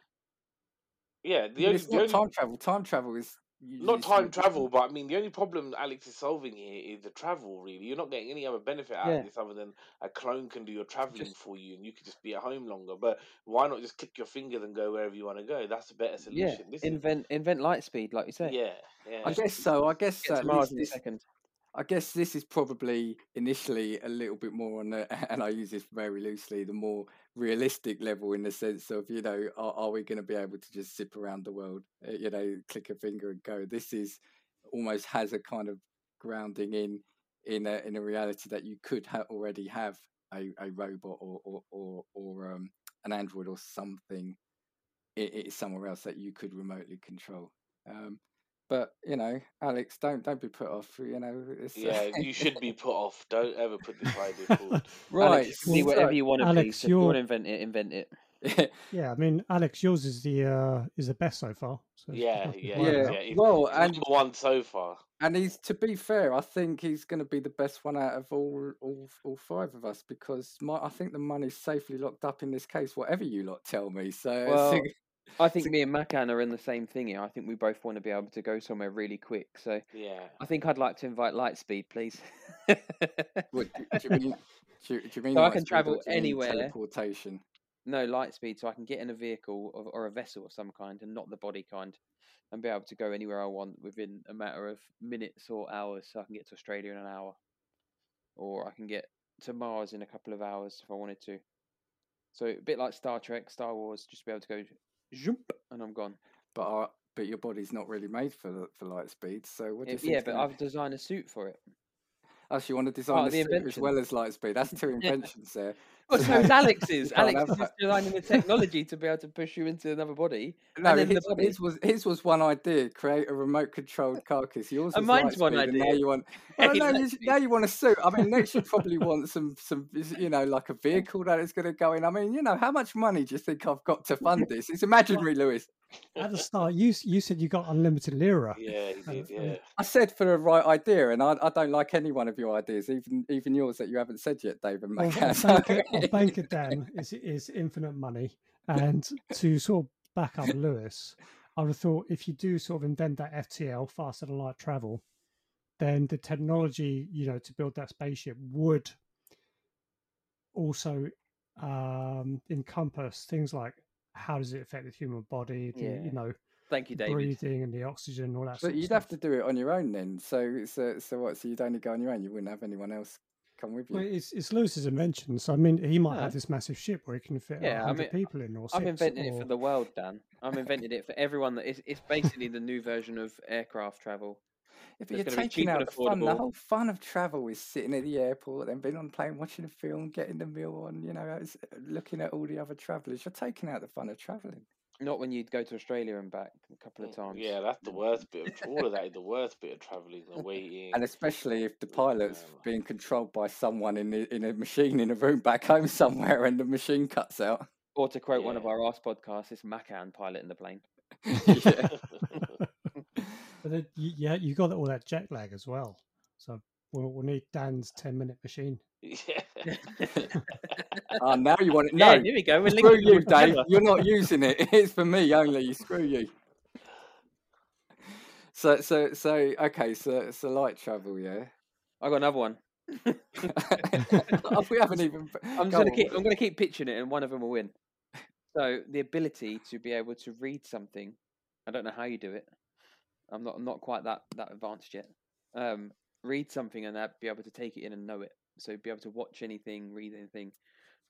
Yeah, the only, it's the not only time travel. Time travel is you- not it's time travel, but I mean the only problem Alex is solving here is the travel. Really, you're not getting any other benefit out Yeah. of this other than a clone can do your traveling Just- for you, and you could just be at home longer. But why not just click your fingers and go wherever you want to go? That's a better Yeah, solution. This invent invent light speed, like you is, say. yeah, yeah. I guess so. I guess Get to at Mars least in a this, second. I guess this is probably initially a little bit more on the, and I use this very loosely, the more realistic level in the sense of, you know, are, are we going to be able to just zip around the world, uh, you know, click a finger and go? This is almost has a kind of grounding in in a in a reality that you could ha- already have a, a robot or or or, or um, an android or something i i somewhere else that you could remotely control. Um, But you know, Alex, don't don't be put off. You know, it's, uh, Yeah, you should be put off. Don't ever put this idea forward. right. Alex, you can so- whatever you want to be. Alex, So if you want you're- to invent it, invent it. Yeah, I mean, Alex, yours is the uh, is the best so far. So Yeah, yeah, Yeah, yeah. He's, well, he's and- number one so far. and he's to be fair, I think he's going to be the best one out of all all all five of us because my I think the money's safely locked up in this case. Whatever you lot tell me. So Well, I think me and Makhan are in the same thing here. I think we both want to be able to go somewhere really quick. So Yeah. I think I'd like to invite Lightspeed, please. what, do, do you mean? Do, do you mean So I can travel do you mean anywhere. Teleportation. no, Lightspeed, so I can get in a vehicle or, or a vessel of some kind and not the body kind and be able to go anywhere I want within a matter of minutes or hours. So I can get to Australia in an hour. Or I can get to Mars in a couple of hours if I wanted to. So a bit like Star Trek, Star Wars, just be able to go zoom and I'm gone. But our, but your body's not really made for for light speed. So what do you If- think? yeah, but I've designed a suit for it. Oh, so you want to design of a suit as well as light speed? That's two Yeah. inventions there. Well, So so is Alex's. Alex is that. designing the technology to be able to push you into another body. No, then the his, body. his was his was one idea: create a remote controlled carcass. Yours And mine's one speed, and now you want. Well, Hey, no, you, now you want a suit. I mean, next you probably want some some you know like a vehicle that is going to go in. I mean, you know, how much money do you think I've got to fund this? It's imaginary, Lewis. At the start, you you said you got unlimited lira. Yeah, he did. Uh, Yeah. I said for the right idea, and I, I don't like any one of your ideas, even even yours that you haven't said yet, David. Well, Makhan. a So- banker, Dan is is infinite money, and to sort of back up Lewis, I would have thought if you do sort of invent that FTL faster than light travel, then the technology you know to build that spaceship would also um, encompass things like how does it affect the human body, the, Yeah. you know, Thank you, David. breathing and the oxygen, and all that. sort But you'd have to do it on your own then. So so so what? So you'd only go on your own. You wouldn't have anyone else come with you. Well, it's, it's Lewis's invention, so I mean, he might Yeah. have this massive ship where he can fit Yeah, I 100 mean, people in, or I'm six, inventing it for the world, Dan. I'm inventing it for everyone. That it's, it's basically the new version of aircraft travel. If you're gonna be taking cheap out the fun. The whole fun of travel is sitting at the airport, then being on the plane, watching a film, getting the meal on. You know, it's, uh, looking at all the other travellers. You're taking out the fun of travelling. Not when you'd go to Australia and back a couple of mm, times. Yeah, that's the worst bit. Of, all of that is the worst bit of traveling, the waiting. And especially if the pilot's Yeah. being controlled by someone in the, in a machine in a room back home somewhere, and the machine cuts out. Or to quote one of our last podcasts, it's Makhan piloting the plane. yeah. But then, you, yeah, you got all that jet lag as well. So we'll, we'll need Dan's 10 minute machine. yeah. Oh, now you want it? No, Yeah, here we go. We're screw you, Dave. You're not using it. It's for me only. Screw you. So, so, so, okay. So, so light travel, yeah. I got another one. We haven't even. I'm just gonna on, keep. I'm gonna keep pitching it, and one of them will win. So the ability to be able to read something. I don't know how you do it. I'm not. I'm not quite that that advanced yet. Um, read something and that be able to take it in and know it. So be able to watch anything, read anything.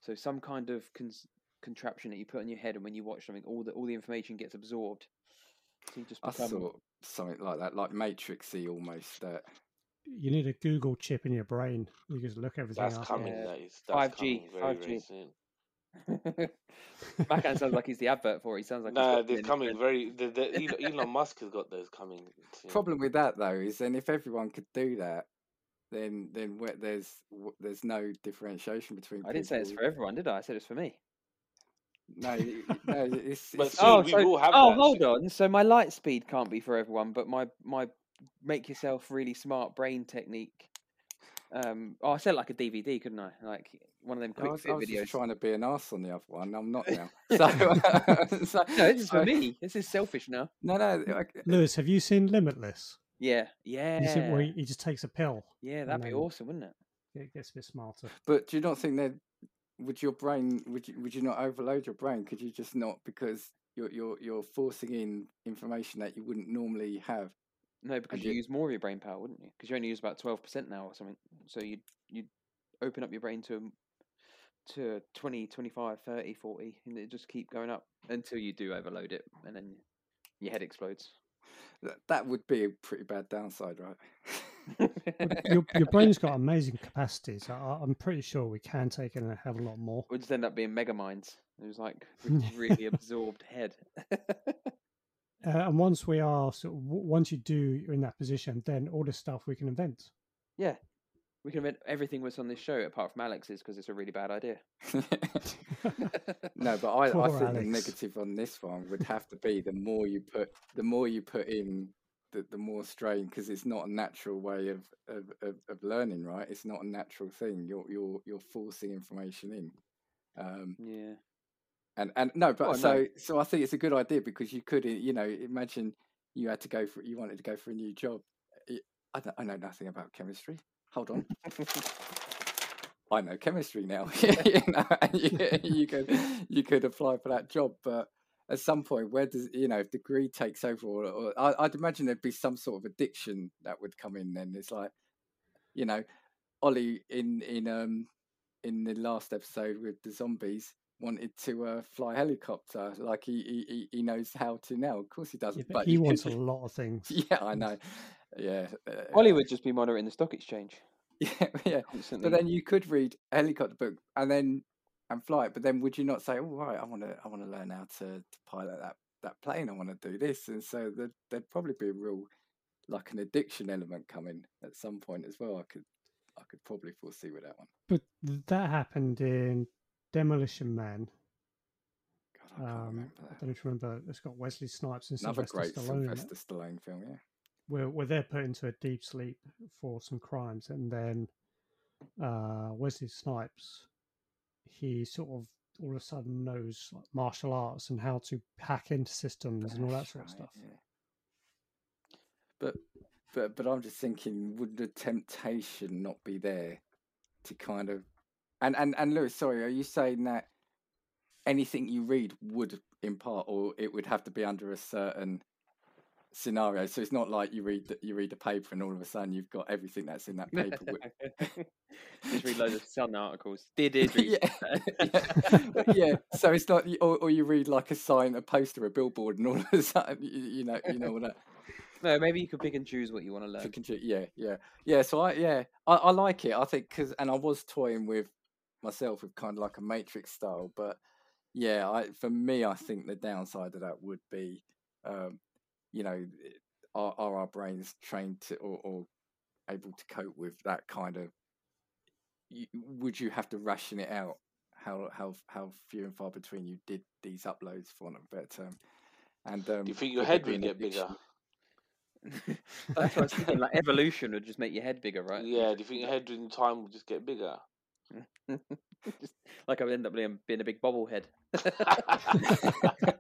So some kind of cons- contraption that you put on your head, and when you watch something, all the all the information gets absorbed. So you just I become. thought something like that, like Matrixy almost. Uh, You need a Google chip in your brain. You just look everything That's up. coming. Yeah. That is. 5G, coming very, very 5G. Makhan sounds like he's the advert for it. He sounds like No, got they're coming intent. very. The, the, Elon, Elon Musk has got those coming. Soon. problem with that though is then if everyone could do that, then then where there's there's no differentiation between. I didn't say it's for everyone, did I? I said it's for me. No, y- y- no, it's, it's soon oh, we so, will have oh, that hold soon. on. So my light speed can't be for everyone, but my my make yourself really smart brain technique. Um, oh, I said like a DVD, couldn't I? Like one of them I quick was, fit I was videos. just trying to be an ass on the other one. I'm not now. So, so No, this is for so- me. This is selfish now. No, no. like, Lewis, have you seen Limitless? Yeah, yeah, You see where he, he just takes a pill. yeah. That'd be awesome, wouldn't it? It gets a bit smarter. But do you not think that would your brain would you would you not overload your brain? Could you just not because you're you're you're forcing in information that you wouldn't normally have? No, because you you- use more of your brain power, wouldn't you? Because you only use about twelve percent now or something. So you you open up your brain to to 20, 25, 30, 40, and it just keep going up until you do overload it, and then your head explodes. That, that would be a pretty bad downside, right? Your, your brain's got amazing capacities. I, I- I'm pretty sure we can take in a hell of a lot more. We'd just end up being mega minds. It was like really absorbed head. uh, and once we are sort of, once you do you're in that position, then all the stuff we can invent. Yeah, we can invent everything that's on this show apart from Alex's because it's a really bad idea. no, but I, I Poor think the negative on this one would have to be the more you put the more you put in the, the more strain because it's not a natural way of, of, of, of learning, right? It's not a natural thing. You're you're you're forcing information in. Um, yeah. and and no, but Well, so no. so I think it's a good idea because you could you know imagine you had to go for you wanted to go for a new job. Y- I don't, I know nothing about chemistry. Hold on. I know chemistry now. you know, you, you could you could apply for that job, but at some point, where does you know if the greed takes over, or, or I, I'd imagine there'd be some sort of addiction that would come in. Then it's like, you know, Ollie in in um in the last episode with the zombies wanted to uh, fly a helicopter, like he, he he- he knows how to now. Of course he doesn't, Yeah, but but he you wants a lot of things. Yeah, I know. Yeah, uh, Ollie would just be monitoring the stock exchange yeah, yeah. constantly. But then you could read a helicopter book and then and fly it. But then would you not say, "Oh, right, I want to, I want to learn how to, to pilot that that plane. I want to do this." And so there'd, there'd probably be a real like an addiction element coming at some point as well. I could, I could probably foresee with that one. But that happened in Demolition Man. God, I can't Um, remember I don't know if you remember. It's got Wesley Snipes and Another Sylvester great Stallone. in it. Sylvester Stallone film. Yeah. Where where they're put into a deep sleep for some crimes, and then uh, Wesley Snipes, he sort of all of a sudden knows like, martial arts and how to hack into systems and all that That's sort of stuff. yeah. But but but I'm just thinking, would the temptation not be there to kind of and and and Lewis, sorry, are you saying that anything you read would impart, or it would have to be under a certain scenario? So it's not like you read the, you read the paper and all of a sudden you've got everything that's in that paper. just read loads of Sun articles. Did Deirdre. yeah, yeah, yeah. So it's not, or, or you read like a sign, a poster, a billboard, and all of a sudden, you, you know, you know what that. No, maybe you could pick and choose what you want to learn. control- yeah, yeah, yeah. So I, yeah, I, I like it. I think because, and I was toying with myself with kind of like a Matrix style, but yeah, I for me, I think the downside of that would be, um, you know, are, are our brains trained to or, or able to cope with that kind of? You, would you have to ration it out? How how how few and far between you did these uploads, for want of a better term? And um, Do you think your head would get bigger? That's what I was thinking. Like evolution would just make your head bigger, right? Yeah. Do you think your head in time would just get bigger? just, like I would end up being, being a big bobblehead.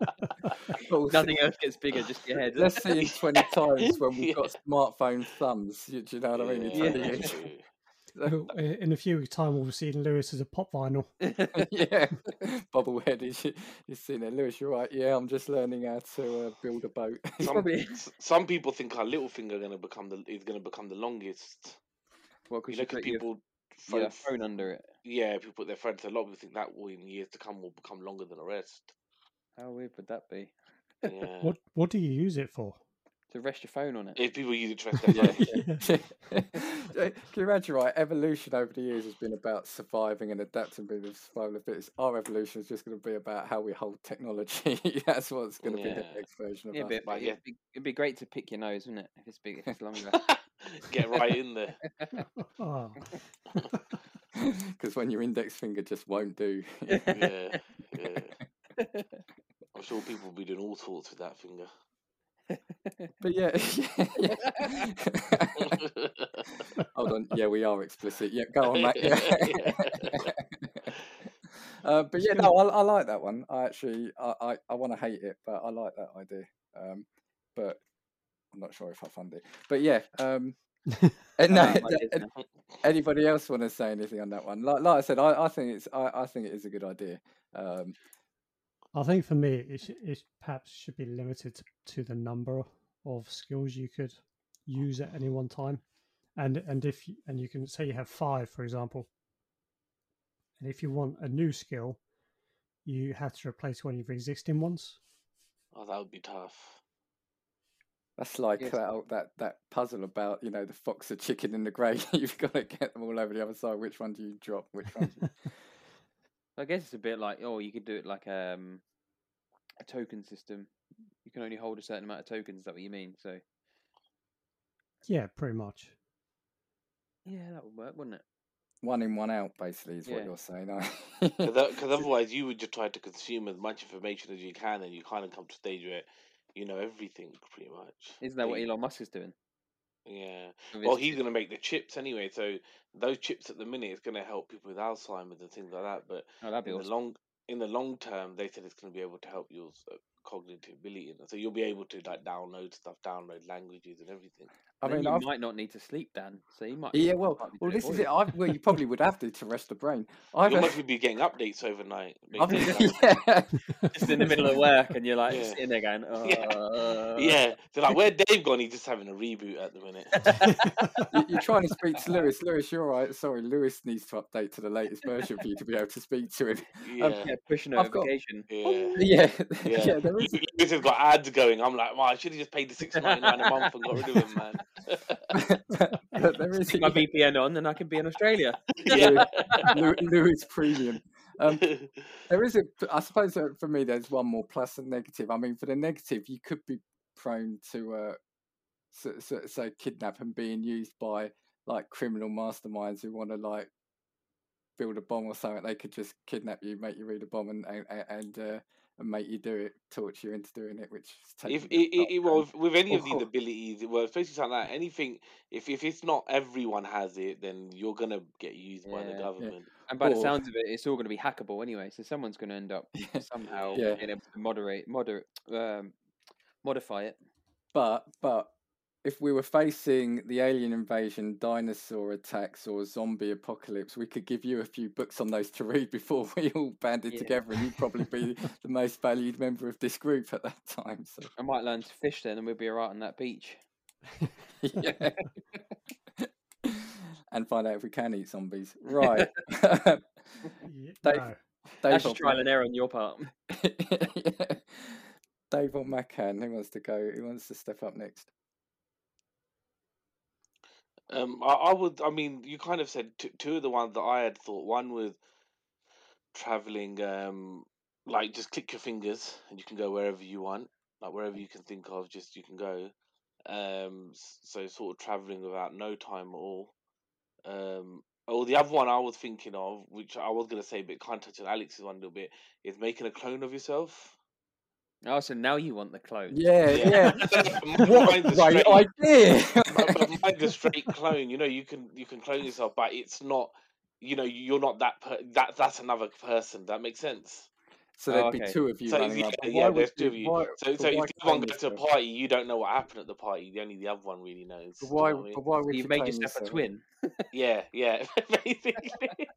Nothing else gets bigger, just your head. Let's see in 20 times when we've Yeah. got smartphone thumbs. You, do you know what I mean? In Yeah, 20 Yeah. years. true. In a few weeks' time, we'll be seeing Lewis as a pop vinyl. yeah. Bobblehead is is sitting there. Lewis, you're right. Yeah, I'm just learning how to uh, build a boat. Some, some people think our little finger gonna become the is gonna become the longest. well, You look at put your, people. Your phone- phone under it. yeah, people put their friends. A lot of people think that will in years to come will become longer than the rest. How weird would that be? Yeah. What what do you use it for? To rest your phone on it. If people use it to rest their Yeah. phone. Can you imagine, right? Evolution over the years has been about surviving and adapting, being the survival of the fittest. Our evolution is just going to be about how we hold technology. That's what's going to be the next version of Yeah, us. but but it'd, yeah. be, it'd be great to pick your nose, wouldn't it? If it's big, if it's longer. Get right in there. Oh, Because when your index finger just won't do. Yeah, yeah. I'm sure people will be doing all sorts with that finger. But yeah, yeah, Hold on. Yeah, we are explicit. Yeah, go on, mate. Yeah. uh, but yeah, no, I, I like that one. I actually, I, I, I want to hate it, but I like that idea. Um, but I'm not sure if I fund it. But yeah, um, and no, I like my ideas an- now. anybody else want to say anything on that one? Like, like I said, I, I think it's, I, I think it is a good idea. Um, I think for me, it, sh- it perhaps should be limited to, to the number of skills you could use at any one time, and and if you, and you can say you have five, for example, and if you want a new skill, you have to replace one of your existing ones. oh, that would be tough. That's like Yes. that, that that puzzle about you know the fox, the chicken, and the grey. You've got to get them all over the other side. Which one do you drop? Which one? Do you... I guess it's a bit like oh, you could do it like um, a token system. You can only hold a certain amount of tokens. Is that what you mean? So Yeah, pretty much. yeah, that would work, wouldn't it? One in, one out, basically, is what you're saying. Because otherwise, you would just try to consume as much information as you can, and you kind of come to a stage where you know everything pretty much. Isn't that what Elon Musk is doing? Yeah. Well, he's going to make the chips anyway, so those chips at the minute is going to help people with Alzheimer's and things like that. But Oh, in awesome. the long in the long term, they said it's going to be able to help your uh, cognitive ability, and so you'll be able to like download stuff, download languages and everything. I mean, you I've, might not need to sleep, Dan. So you might. yeah, well, might well, this is it. I've, well, you probably would have to to rest the brain. I've, You uh, must be getting updates overnight. I've making it like- yeah. Just in the middle of work, and you're like Yeah. sitting there going, Yeah. uh, yeah, they're like, "Where Dave gone? He's just having a reboot at the minute." You- You're trying to speak to Lewis. Lewis, you're all right. Sorry, Lewis needs to update to the latest version for you to be able to speak to him. Yeah, yeah, push a I've got- notification. yeah. Yeah, Yeah, yeah. There is, Lewis has got ads going. I'm like, well, I should have just paid the six ninety nine a month and got rid of him, man. there is Stick my VPN on, then I can be in Australia. yeah. Lew- Lewis Premium. Um, there is a, I suppose for me, there's one more plus and negative. I mean, for the negative, you could be prone to, uh, so, so, so kidnap and being used by like criminal masterminds who want to like build a bomb or something. They could just kidnap you, make you read a bomb, and and and, uh, and make you do it, torture you into doing it. Which is if it, it, it, well, with, with any of Of these course. abilities, well, especially something like that, anything, if if it's not everyone has it, then you're gonna get used by Yeah. the Yeah. government. And by the sounds of it, it's all going to be hackable anyway. So someone's going to end up Yeah. somehow Yeah. being able to moderate, moderate, um, modify it. But but if we were facing the alien invasion, dinosaur attacks, or zombie apocalypse, we could give you a few books on those to read before we all banded Yeah. together, and you'd probably be the most valued member of this group at that time. So I might learn to fish then, and we'll be alright on that beach. yeah. and find out if we can eat zombies. Right. Yeah, Dave- no. That's just trial Mac- and error on your part. Yeah. Dave or Makhan, who wants to go? Who wants to step up next? Um, I, I would. I mean, you kind of said t- two of the ones that I had thought. One with traveling, um, like just click your fingers and you can go wherever you want, like wherever you can think of, just you can go. Um, so sort of traveling without no time at all. Um, or the other one I was thinking of, which I was gonna say, but kind of touching Alex's one a little bit, is making a clone of yourself. Oh, so now you want the clone? Yeah, yeah. Mine- what mine's a a great straight- idea! but, but mine's a straight clone. You know, you can you can clone yourself, but it's not. You know, you're not that. Per- that that's another person. That makes sense. So there'd Oh, be two of you So running yeah, up. but yeah, why would there's two of you. why- So so if the one goes to a party, you don't know what happened at the party. The Only the other one really knows. But do you why? know I mean? But why would You've you made clone yourself a twin. Yeah, yeah, basically.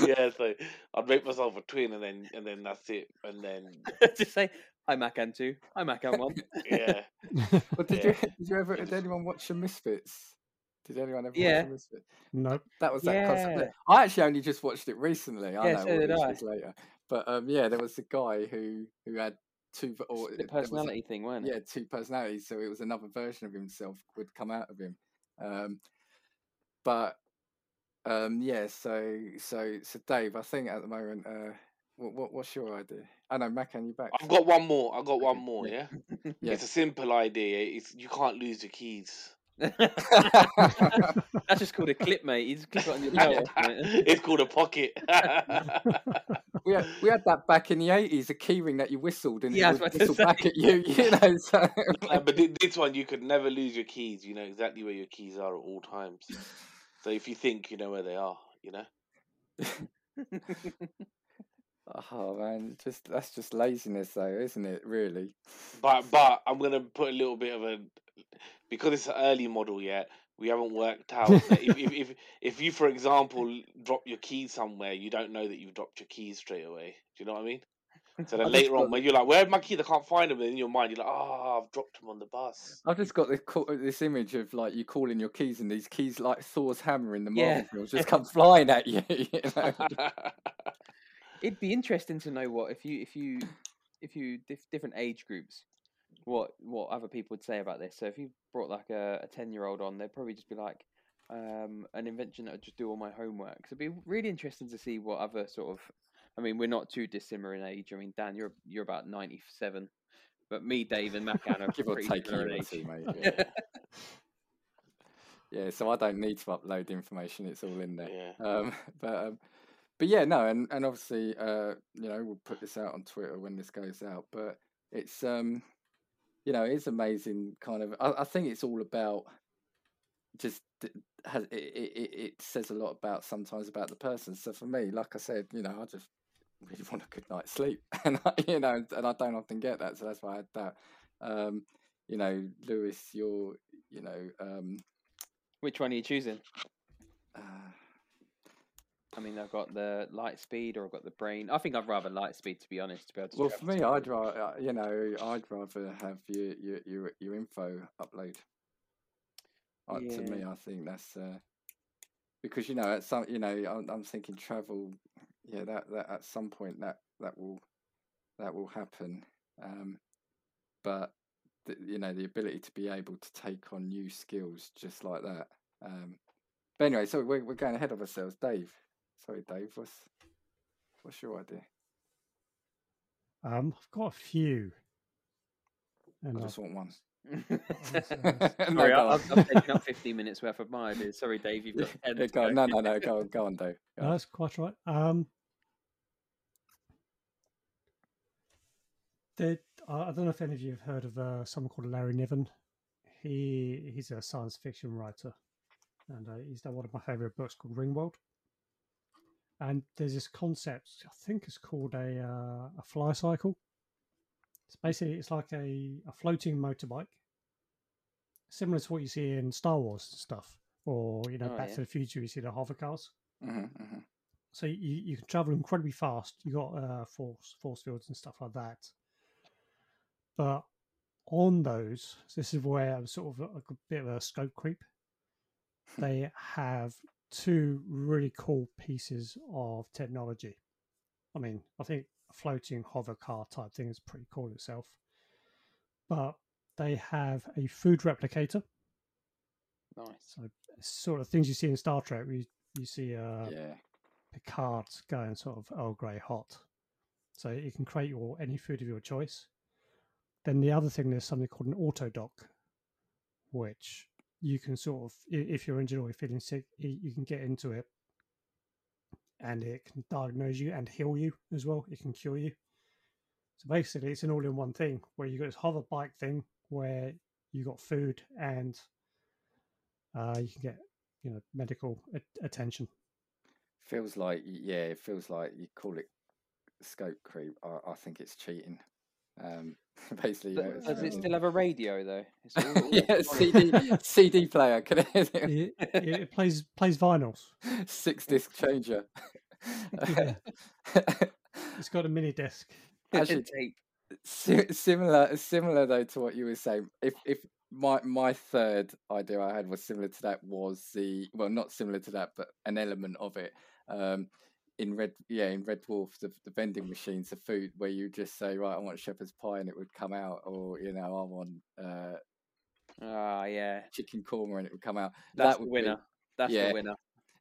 yeah, so I'd make myself a twin, and then and then that's it, and then Just say, "Hi, Makhan two. Hi, Makhan one." yeah. But did Yeah. you? Did you ever? Did anyone watch the Misfits? Did anyone ever Yeah. watch the Misfits? No. That was that concept. I actually only just watched it recently. I Yeah, know so all did these I. later. But um, yeah, there was a guy who who had two or The there was a- personality thing, weren't it? yeah, two personalities. So it was another version of himself would come out of him. Um, but um, yeah, so so so Dave, I think at the moment, uh, what, what what's your idea? I know, Mac, Makhan, you back? I've got one more. I've got one more. yeah. Yeah, Yeah. it's a simple idea. It's you can't lose your keys. That's just called a clip, mate. You just clip it on your belt. it's called a pocket. we had we had that back in the eighties, a keyring that you whistled and Yeah, it was would whistle back at you. You know, so but this one, you could never lose your keys. You know exactly where your keys are at all times. So if you think you know where they are, you know. oh man, just that's just laziness, though, isn't it? Really? But but I'm gonna put a little bit of a because it's an early model yet. We haven't worked out if, if if if you, for example, drop your keys somewhere, you don't know that you've dropped your keys straight away. Do you know what I mean? So I then just later on, got- when you're like, "Where are my keys? I can't find them," and in your mind, you're like, "Oh, I've dropped them on the bus." I've just got this co- this image of like you calling your keys and these keys like Thor's hammer in the Marvel Yeah. films just come flying at you. you know? It'd be interesting to know what if you if you if you dif- different age groups, what what other people would say about this. So if you brought like a, a ten year old on, they'd probably just be like, um, an invention that would just do all my homework. So it'd be really interesting to see what other sort of I mean, we're not too dissimilar in age. I mean, Dan, you're you're about ninety seven, but me, Dave, and Makhan are Give or pretty take a similar in age. mate. Yeah. yeah, so I don't need to upload information; it's all in there. Yeah. Um, but um, but yeah, no, and and obviously, uh, you know, we'll put this out on Twitter when this goes out. But it's um, you know, it's amazing. Kind of, I, I think it's all about just has it, it, it it says a lot about sometimes about the person. So for me, like I said, you know, I just really want a good night's sleep, and I, you know, and I don't often get that, so that's why I had that. Um, you know, Lewis, you're, you know, um, Which one are you choosing? uh, I mean, I've got the light speed or I've got the brain. I think I'd rather light speed, to be honest, to be able to. Well, for me, I'd rather, you know, I'd rather have your your your, your info upload. Uh, To me, I think that's uh, because you know, at some, you know, I'm, I'm thinking travel. Yeah, that that at some point that that will that will happen. Um, but the, you know, the ability to be able to take on new skills just like that. Um, but anyway, so we're we're going ahead of ourselves, Dave. Sorry, Dave. What's what's your idea? Um, I've got a few. And I I've- just want one. Sorry, No, I- go on. I've, I've taken up 15 minutes worth of my ideas. Sorry, Dave, you've got 10. To go on. go. No, no, no. Go on, go on, Dave. Go No, on. that's quite right. Um, there, I don't know if any of you have heard of uh, someone called Larry Niven. He he's a science fiction writer, and uh, he's done one of my favorite books called Ringworld. And there's this concept, I think it's called a uh, a fly cycle. It's basically it's like a, a floating motorbike, similar to what you see in Star Wars stuff, or you know Oh, Back yeah. to the Future. You see the hover cars hmm hmm so you, you can travel incredibly fast. You got uh, force force fields and stuff like that. But on those, this is where I'm sort of a, a bit of a scope creep. They have two really cool pieces of technology. I mean, I think a floating hover car type thing is pretty cool itself. But they have a food replicator. Nice. So sort of things you see in Star Trek. You, you see uh, Yeah. Picard going sort of Earl Grey hot. So you can create your any food of your choice. Then the other thing there's something called an autodoc, which you can sort of if you're injured or you're feeling sick, you can get into it, and it can diagnose you and heal you as well. It can cure you. So basically, it's an all-in-one thing where you've got this hover bike thing where you got food and uh, you can get you know medical a- attention. Feels like yeah, it feels like you call it scope creep. I, I think it's cheating. Um, basically, Th- yeah, Does it still have a radio though? It's all- all yeah, CD CD player. Can it, it, it plays plays vinyls. six disc changer. Yeah. It's got a mini disc. Actually, tape. Si- similar similar though to what you were saying if if my my third idea i had was similar to that was the well not similar to that but an element of it um in red yeah in red dwarf the, the vending machines the food where you just say right i want shepherd's pie and it would come out or you know i want uh Ah, yeah. chicken korma and it would come out That's that the would be- winner. That's yeah. the winner.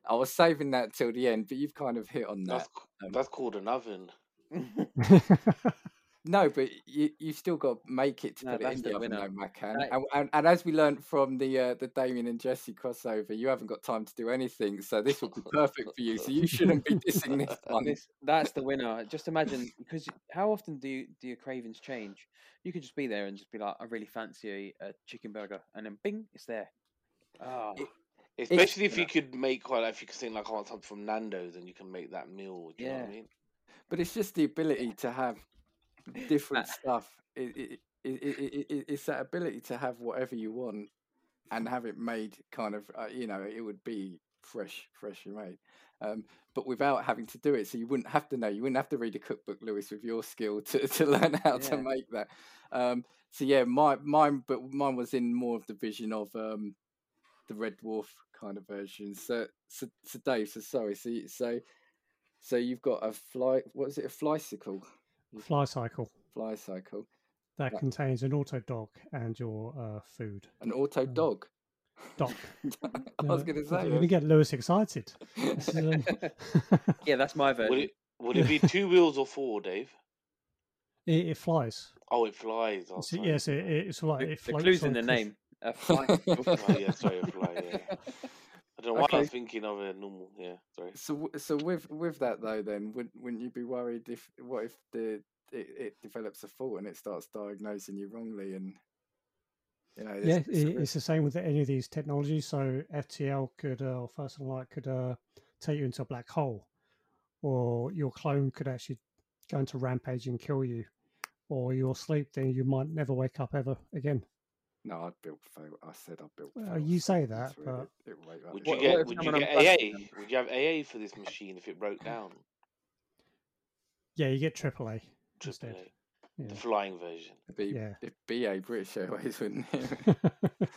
i was saving that till the end but you've kind of hit on that That's um, that's called an oven. No, but you you still got to make it to No, put it in the the oven, though, Makhan. That- And, and and as we learned from the uh, the Damian and Jesse crossover, you haven't got time to do anything, so this will be perfect for you. So you shouldn't be dissing this one. This, that's the winner. Just imagine, because how often do you, do your cravings change? You could just be there and just be like, I really fancy a, a chicken burger, and then bing, it's there. Ah, It- Especially if you could make quite, like, if you could think like I want something from Nando's, and you can make that meal. Do you know what I Yeah. mean? But it's just the ability to have different stuff. It, it, it, it, it, it's that ability to have whatever you want and have it made kind of, uh, you know, it would be fresh, freshly made. Um, but without having to do it, so you wouldn't have to know, you wouldn't have to read a cookbook, Lewis, with your skill to, to learn how to make that. Um, so yeah, my mine, but mine was in more of the vision of um, the Red Dwarf kind of version. So, so, so Dave, so sorry, so so so you've got a fly. What is it? A flycycle? Fly cycle Fly cycle. that Yeah. contains an autodoc and your uh, food. An auto Um, dog. Dock. I was going to You're say. going to get Lewis excited. This is, um, yeah, that's my Will version. it Would it be two wheels or four, Dave? It, it flies. Oh, it flies. Oh, It's, sorry. yes, it, it's like The, it the floats clue's in the name. A fly. Oh, yeah, sorry, a fly. Yeah. I don't know why I Okay. was thinking of a normal. Yeah, sorry. So, so with with that though, then wouldn't wouldn't you be worried if what if the it, it develops a fault and it starts diagnosing you wrongly and you know Yeah, there's- there's a i- it's the same with any of these technologies. So FTL could, uh, or First and Light could uh, take you into a black hole, or your clone could actually go into rampage and kill you, or you'll sleep, then you might never wake up ever again. No, I built fail. I said I built. Well, fail you say that, but- it, it. Would you get would you get AA? them? Would you have AA for this machine if it broke down? Yeah, you get AAA Triple instead. Yeah. the flying version. It'd be, Yeah. it'd be a British Airways, wouldn't it?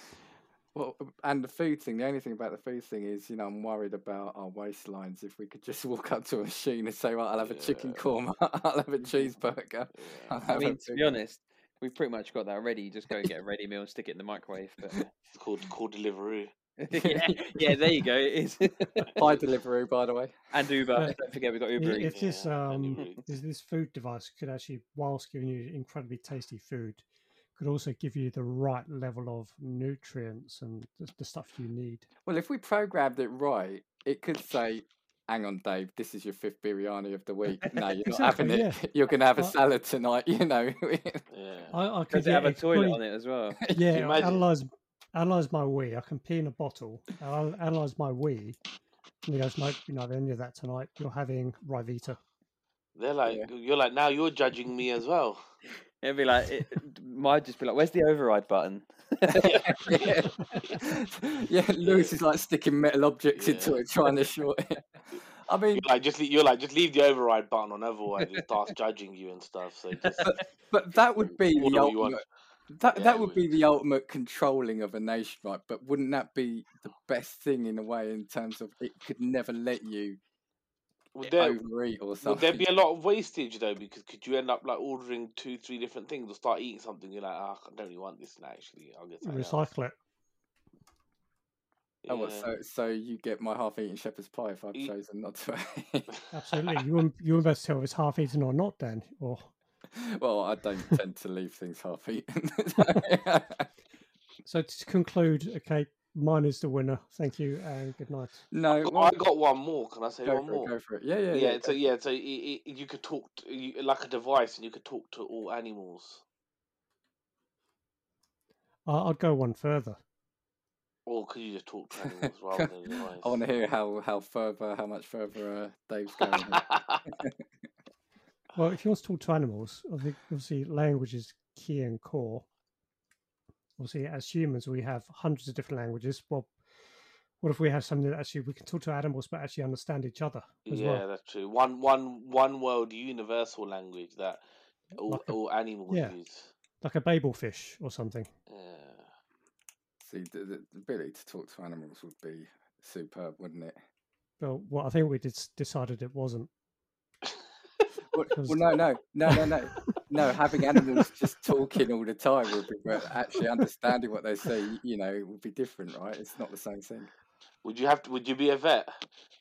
well, um, and the food thing. The only thing about the food thing is, you know, I'm worried about our waistlines. If we could just walk up to a machine and say, "Right, I'll have a chicken Yeah. korma, I'll have a cheeseburger." I'll Yeah. I mean, a to be honest, we've pretty much got that already. You just go and get a ready meal and stick it in the microwave. But It's called called Deliveroo. yeah, yeah, there you go. It is. Hi, Deliveroo, by the way. and Uber. Yeah. Don't forget we've got Uber if Eats. this Yeah, um this, this food device could actually, whilst giving you incredibly tasty food, could also give you the right level of nutrients and the, the stuff you need. Well, if we programmed it right, it could say, "Hang on, Dave, this is your fifth biryani of the week. No, you're not having Exactly, it. You're going to have a salad tonight." You know. Yeah. I, I could Does it have a toilet exploit- on it as well? Yeah, analyze analyze my wee. I can pee in a bottle. I'll analyze my wee. And he goes, nope, you're not having any of that tonight. You're having Ryvita. They're like you're like now you're judging me as well. It'd be like, it might just be like, where's the override button? yeah. yeah, Lewis is like sticking metal objects into it, trying to short it. I mean, You're like just you're like just leave the override button on, otherwise it starts judging you and stuff. So just but that would be the what you want. ultimate. That Yeah, that would be the ultimate controlling of a nation, right? But wouldn't that be the best thing in a way, in terms of it could never let you would there, overeat or would there be a lot of wastage though? Because could you end up like ordering two, three different things or start eating something? You're like, ah, I don't really want this now. Actually, I'll get something else." Recycle it. Oh, what, so so you get my half-eaten shepherd's pie if I've Eat- chosen not to. Absolutely. you wouldn't you wouldn't to tell if it's half eaten or not, Dan. Or well, I don't tend to leave things half-eaten. so to conclude, okay, mine is the winner. Thank you and good night. no, well, I got one more. Can I say go one for more? it. Go for it. Yeah, yeah, yeah, yeah. so yeah, so it, it, you could talk to, you, like a device, and you could talk to all animals. I- I'd go one further. Or could you just talk to animals rather than device? I want to hear how how further, how much further uh, Dave's going. Well, if you want to talk to animals, I think obviously language is key and core. Obviously, as humans, we have hundreds of different languages. Well, what if we have something that actually we can talk to animals but actually understand each other as yeah, well? that's true. One, one, one world universal language that all, Like a- all animals yeah. use. Like a babel fish or something. Yeah. See, the, the the ability to talk to animals would be superb, wouldn't it? Well, well I think we did, decided it wasn't. Well, no, no, no, no, no, no. Having animals just talking all the time would be, but actually understanding what they say, you know, would be different, right? It's not the same thing. Would you have to? Would you be a vet,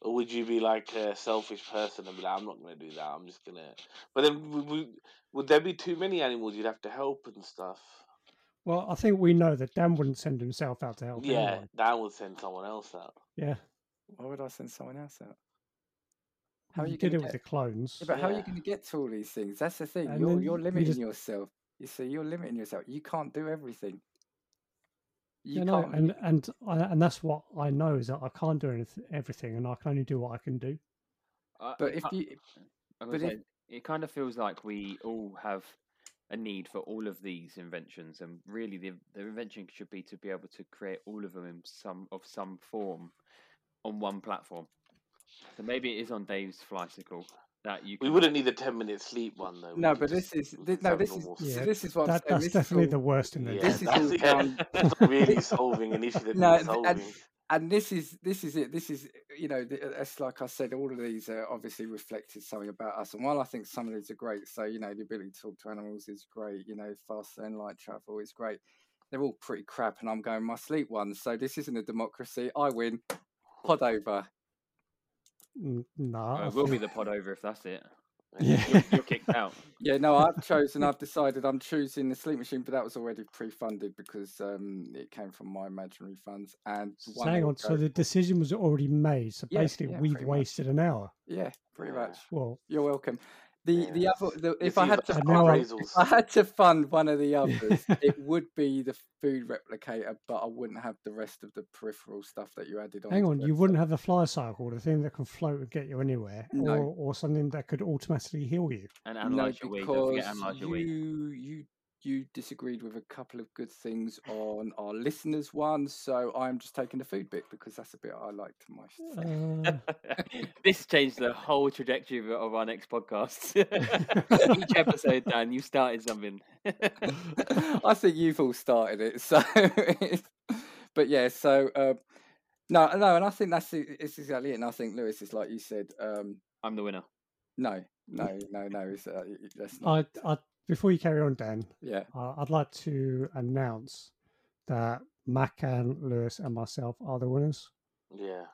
or would you be like a selfish person and be like, "I'm not going to do that. I'm just gonna." But then, would, would, would there be too many animals you'd have to help and stuff? Well, I think we know that Dan wouldn't send himself out to help yeah, anyone. Dan would send someone else out. Yeah. Why would I send someone else out? How are you you did gonna it with the clones. Yeah, but how are you going to get to all these things? That's the thing. And you're you're you limiting just- yourself. You see, you're limiting yourself. You can't do everything. You You know, can't. and and I, and that's what I know is that I can't do anyth- everything, and I can only do what I can do. Uh, but if ki- you, but gonna if- it kind of feels like we all have a need for all of these inventions, and really the the invention should be to be able to create all of them in some of some form on one platform. So maybe it is on Dave's flycycle that you. We wouldn't need a ten minute sleep one though. No, but this is we thi- could no, this is Yeah, this is what I'm saying. that's This is definitely all- the worst Yeah, invention. This is that's, all yeah, down- that's really solving an issue that No, solving. and- and this is this is it. This is you know, th- it's like I said, all of these are obviously reflected something about us. And while I think some of these are great, so you know, the ability to talk to animals is great. You know, fast and light travel is great. They're all pretty crap, and I'm going my sleep ones. So this isn't a democracy. I win. Pod over. N- No, Uh, I we'll be the pod over if that's it. Yeah. You're, you're kicked out. Yeah, no, I've chosen. I've decided I'm choosing the sleep machine, but that was already pre-funded because um, it came from my imaginary funds. And So hang on. So the decision was already made. So Yeah, basically, yeah, we've pretty much. wasted an hour. yeah, pretty much. Well, You're welcome. The the other the, It's if I had to And I- if appraisals. I had to fund one of the others, it would be the food replicator, but I wouldn't have the rest of the peripheral stuff that you added on. hang on. You so- wouldn't have the fly cycle, the thing that can float and get you anywhere, No. or or something that could automatically heal you. And no, analyze your weed. Don't forget because analyze your weed. you you you disagreed with a couple of good things on our listeners' one, so I'm just taking the food bit because that's a bit I liked most. Uh, this changed the whole trajectory of, of our next podcast. Each episode, Dan, you started something. I think you've all started it. So, but yeah. So uh, no, no, and I think that's it's exactly it. And I think Lewis is like you said. Um, I'm the winner. no, no, no, no. It's, uh, y- y- that's not. I, I before you carry on, Dan, Yeah. uh, I'd like to announce that Mac and Lewis and myself are the winners. Yeah.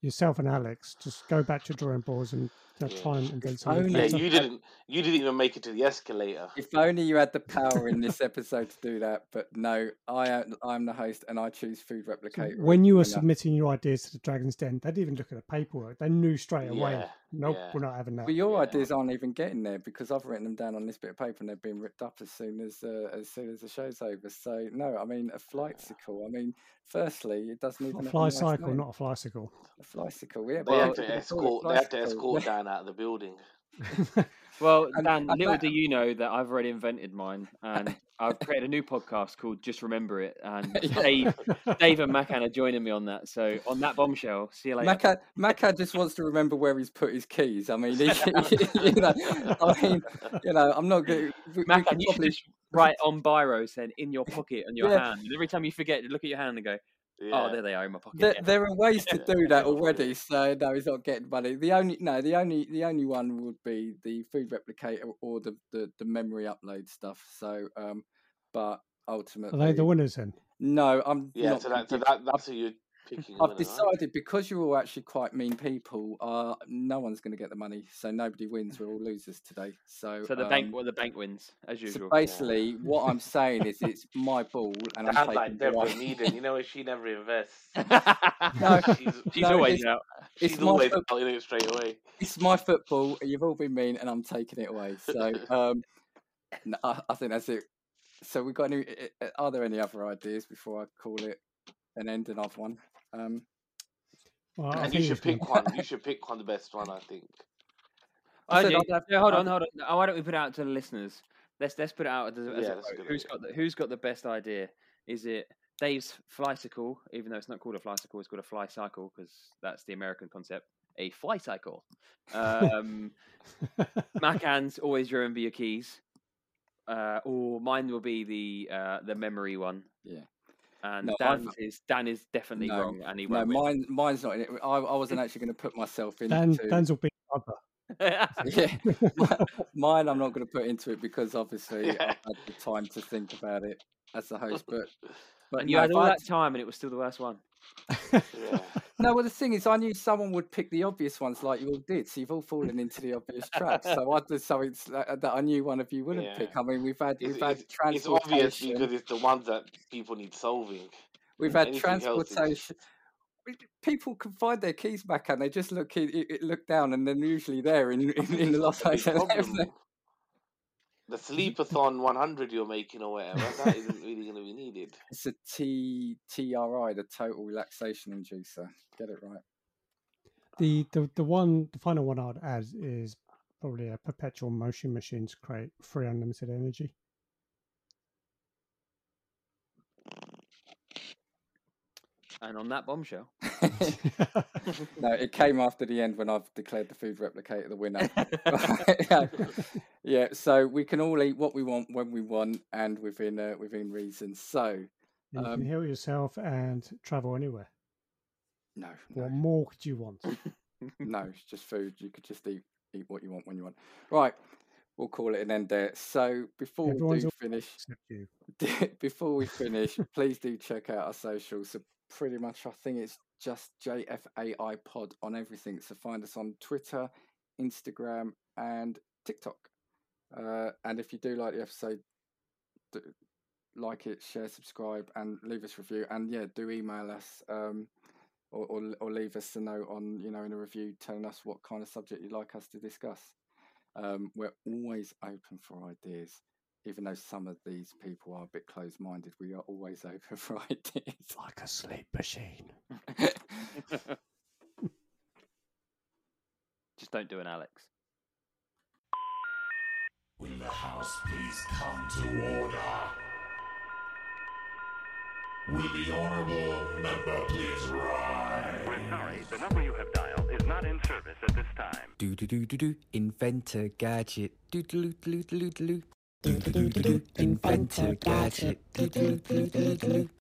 Yourself and Alex, just go back to drawing boards and uh, Yeah. try and invent something. Only- Yeah, you didn't. You didn't even make it to the escalator. If only you had the power in this episode to do that, but no, I am I'm the host and I choose food So replicator. when you were submitting your ideas to the Dragon's Den, they didn't even look at the paperwork. They knew straight away. Yeah, Nope, yeah. we're not having that. But your Yeah. ideas aren't even getting there because I've written them down on this bit of paper and they're being ripped up as soon as uh, as soon as the show's over. So no, I mean a flight cycle. I mean, firstly, it doesn't even a fly cycle, not a flycycle. a flycicle. Yeah, They well, had to you could call it escort. They had to flycicle. escort Dan out of the building. Well, Dan, and little that- do you know that I've already invented mine, and I've created a new podcast called Just Remember It, and Yeah. Dave, Dave and Makhan are joining me on that. So on that bombshell, see you later. Maka, Maka just wants to remember where he's put his keys. I mean, he, you know, I mean, you know, I'm not going. We, we Makhan, could you should probably just write on biro saying in your pocket and your Yeah. hand, and every time you forget, you look at your hand and go, Yeah. "Oh, there they are in my pocket." There, yeah." there are ways to do that already, so no, he's not getting money. The only no, the only the only one would be the food replicator or the the, the memory upload stuff. So, um, but ultimately, Are they the winners then? no, I'm Yeah. not So that. So that. That's who you're picking. I've decided because you're all actually quite mean people, uh, no one's going to get the money, so nobody wins. We're all losers today. So, so the bank, um, well, the bank wins as usual. so basically, what I'm saying is, it's my ball, and I'm Sounds taking like Deborah Meaden. You know, she never invests. No, she's, She's No, always it's- out. she's my always foot- putting it straight away. it's my football. You've all been mean, and I'm taking it away. So, um, no, I, I think that's it. So, we got any? Are there any other ideas before I call it an end of one? Um, Well, And you should it's gonna- pick one. You should pick one, the best one, I think. I I said do. I'd have- No, hold on, hold on. Oh, why don't we put it out to the listeners? Let's let's put it out as, a- as Yeah, a that's a vote. good Who's idea. got the, who's got the best idea? Is it Dave's flycycle, even though it's not called a flycycle, it's called a fly cycle because that's the American concept. A fly cycle. Um, Makhan's always remember your keys. Uh, or mine will be the uh, the memory one. Yeah. And No, I've- is Dan is definitely No, wrong, and he won't win. mine, mine's not in it. I, I wasn't actually going to put myself into. Dan, Dan's will be other. yeah, mine I'm not going to put into it because obviously Yeah. I've had the time to think about it as the host. But but you no, had all that time, and it was still the worst one. Yeah. No, well, the thing is, I knew someone would pick the obvious ones like you all did. So you've all fallen into the obvious traps. So I did something s- that that I knew one of you wouldn't Yeah. pick. I mean, we've had It's, we've had it's, it's obvious because it's the ones that people need solving. We've had anything else is- transportation. People can find their keys back and they just look in, i- i- look down and they're usually there in in, in the Los That's Angeles. Problem. The sleepathon 100 you're making or whatever, that isn't really going to be needed. It's a T TRI, the total relaxation inducer. Get it right. The, the the one the final one I'd add is probably a perpetual motion machine to create free unlimited energy. And on that bombshell, no, it came after the end when I've declared the food replicator the winner. yeah. yeah, so we can all eat what we want when we want and within uh, within reason. So you Um, can heal yourself and travel anywhere. no, What no, more could you want? no, it's just food. You could just eat eat what you want when you want. Right, we'll call it an end there. So before Everyone's we do finish, you. before we finish, please do check out our socials. Pretty much, I think it's just JFAI Pod on everything. So find us on Twitter, Instagram, and TikTok. Uh, and if you do like the episode, do, like it, share, subscribe, and leave us a review. And yeah, do email us um, or, or or leave us a note on you know in a review telling us what kind of subject you'd like us to discuss. Um, we're always open for ideas, even though some of these people are a bit closed-minded. We are always open for ideas. Like a sleep machine. Just don't do an Alex. Will the house please come to order? Will the honorable member please rise? We're sorry, the number you have dialed is not in service at this time. Do do do do do. Inventor gadget. Do do do do do do Invent-a-gadget.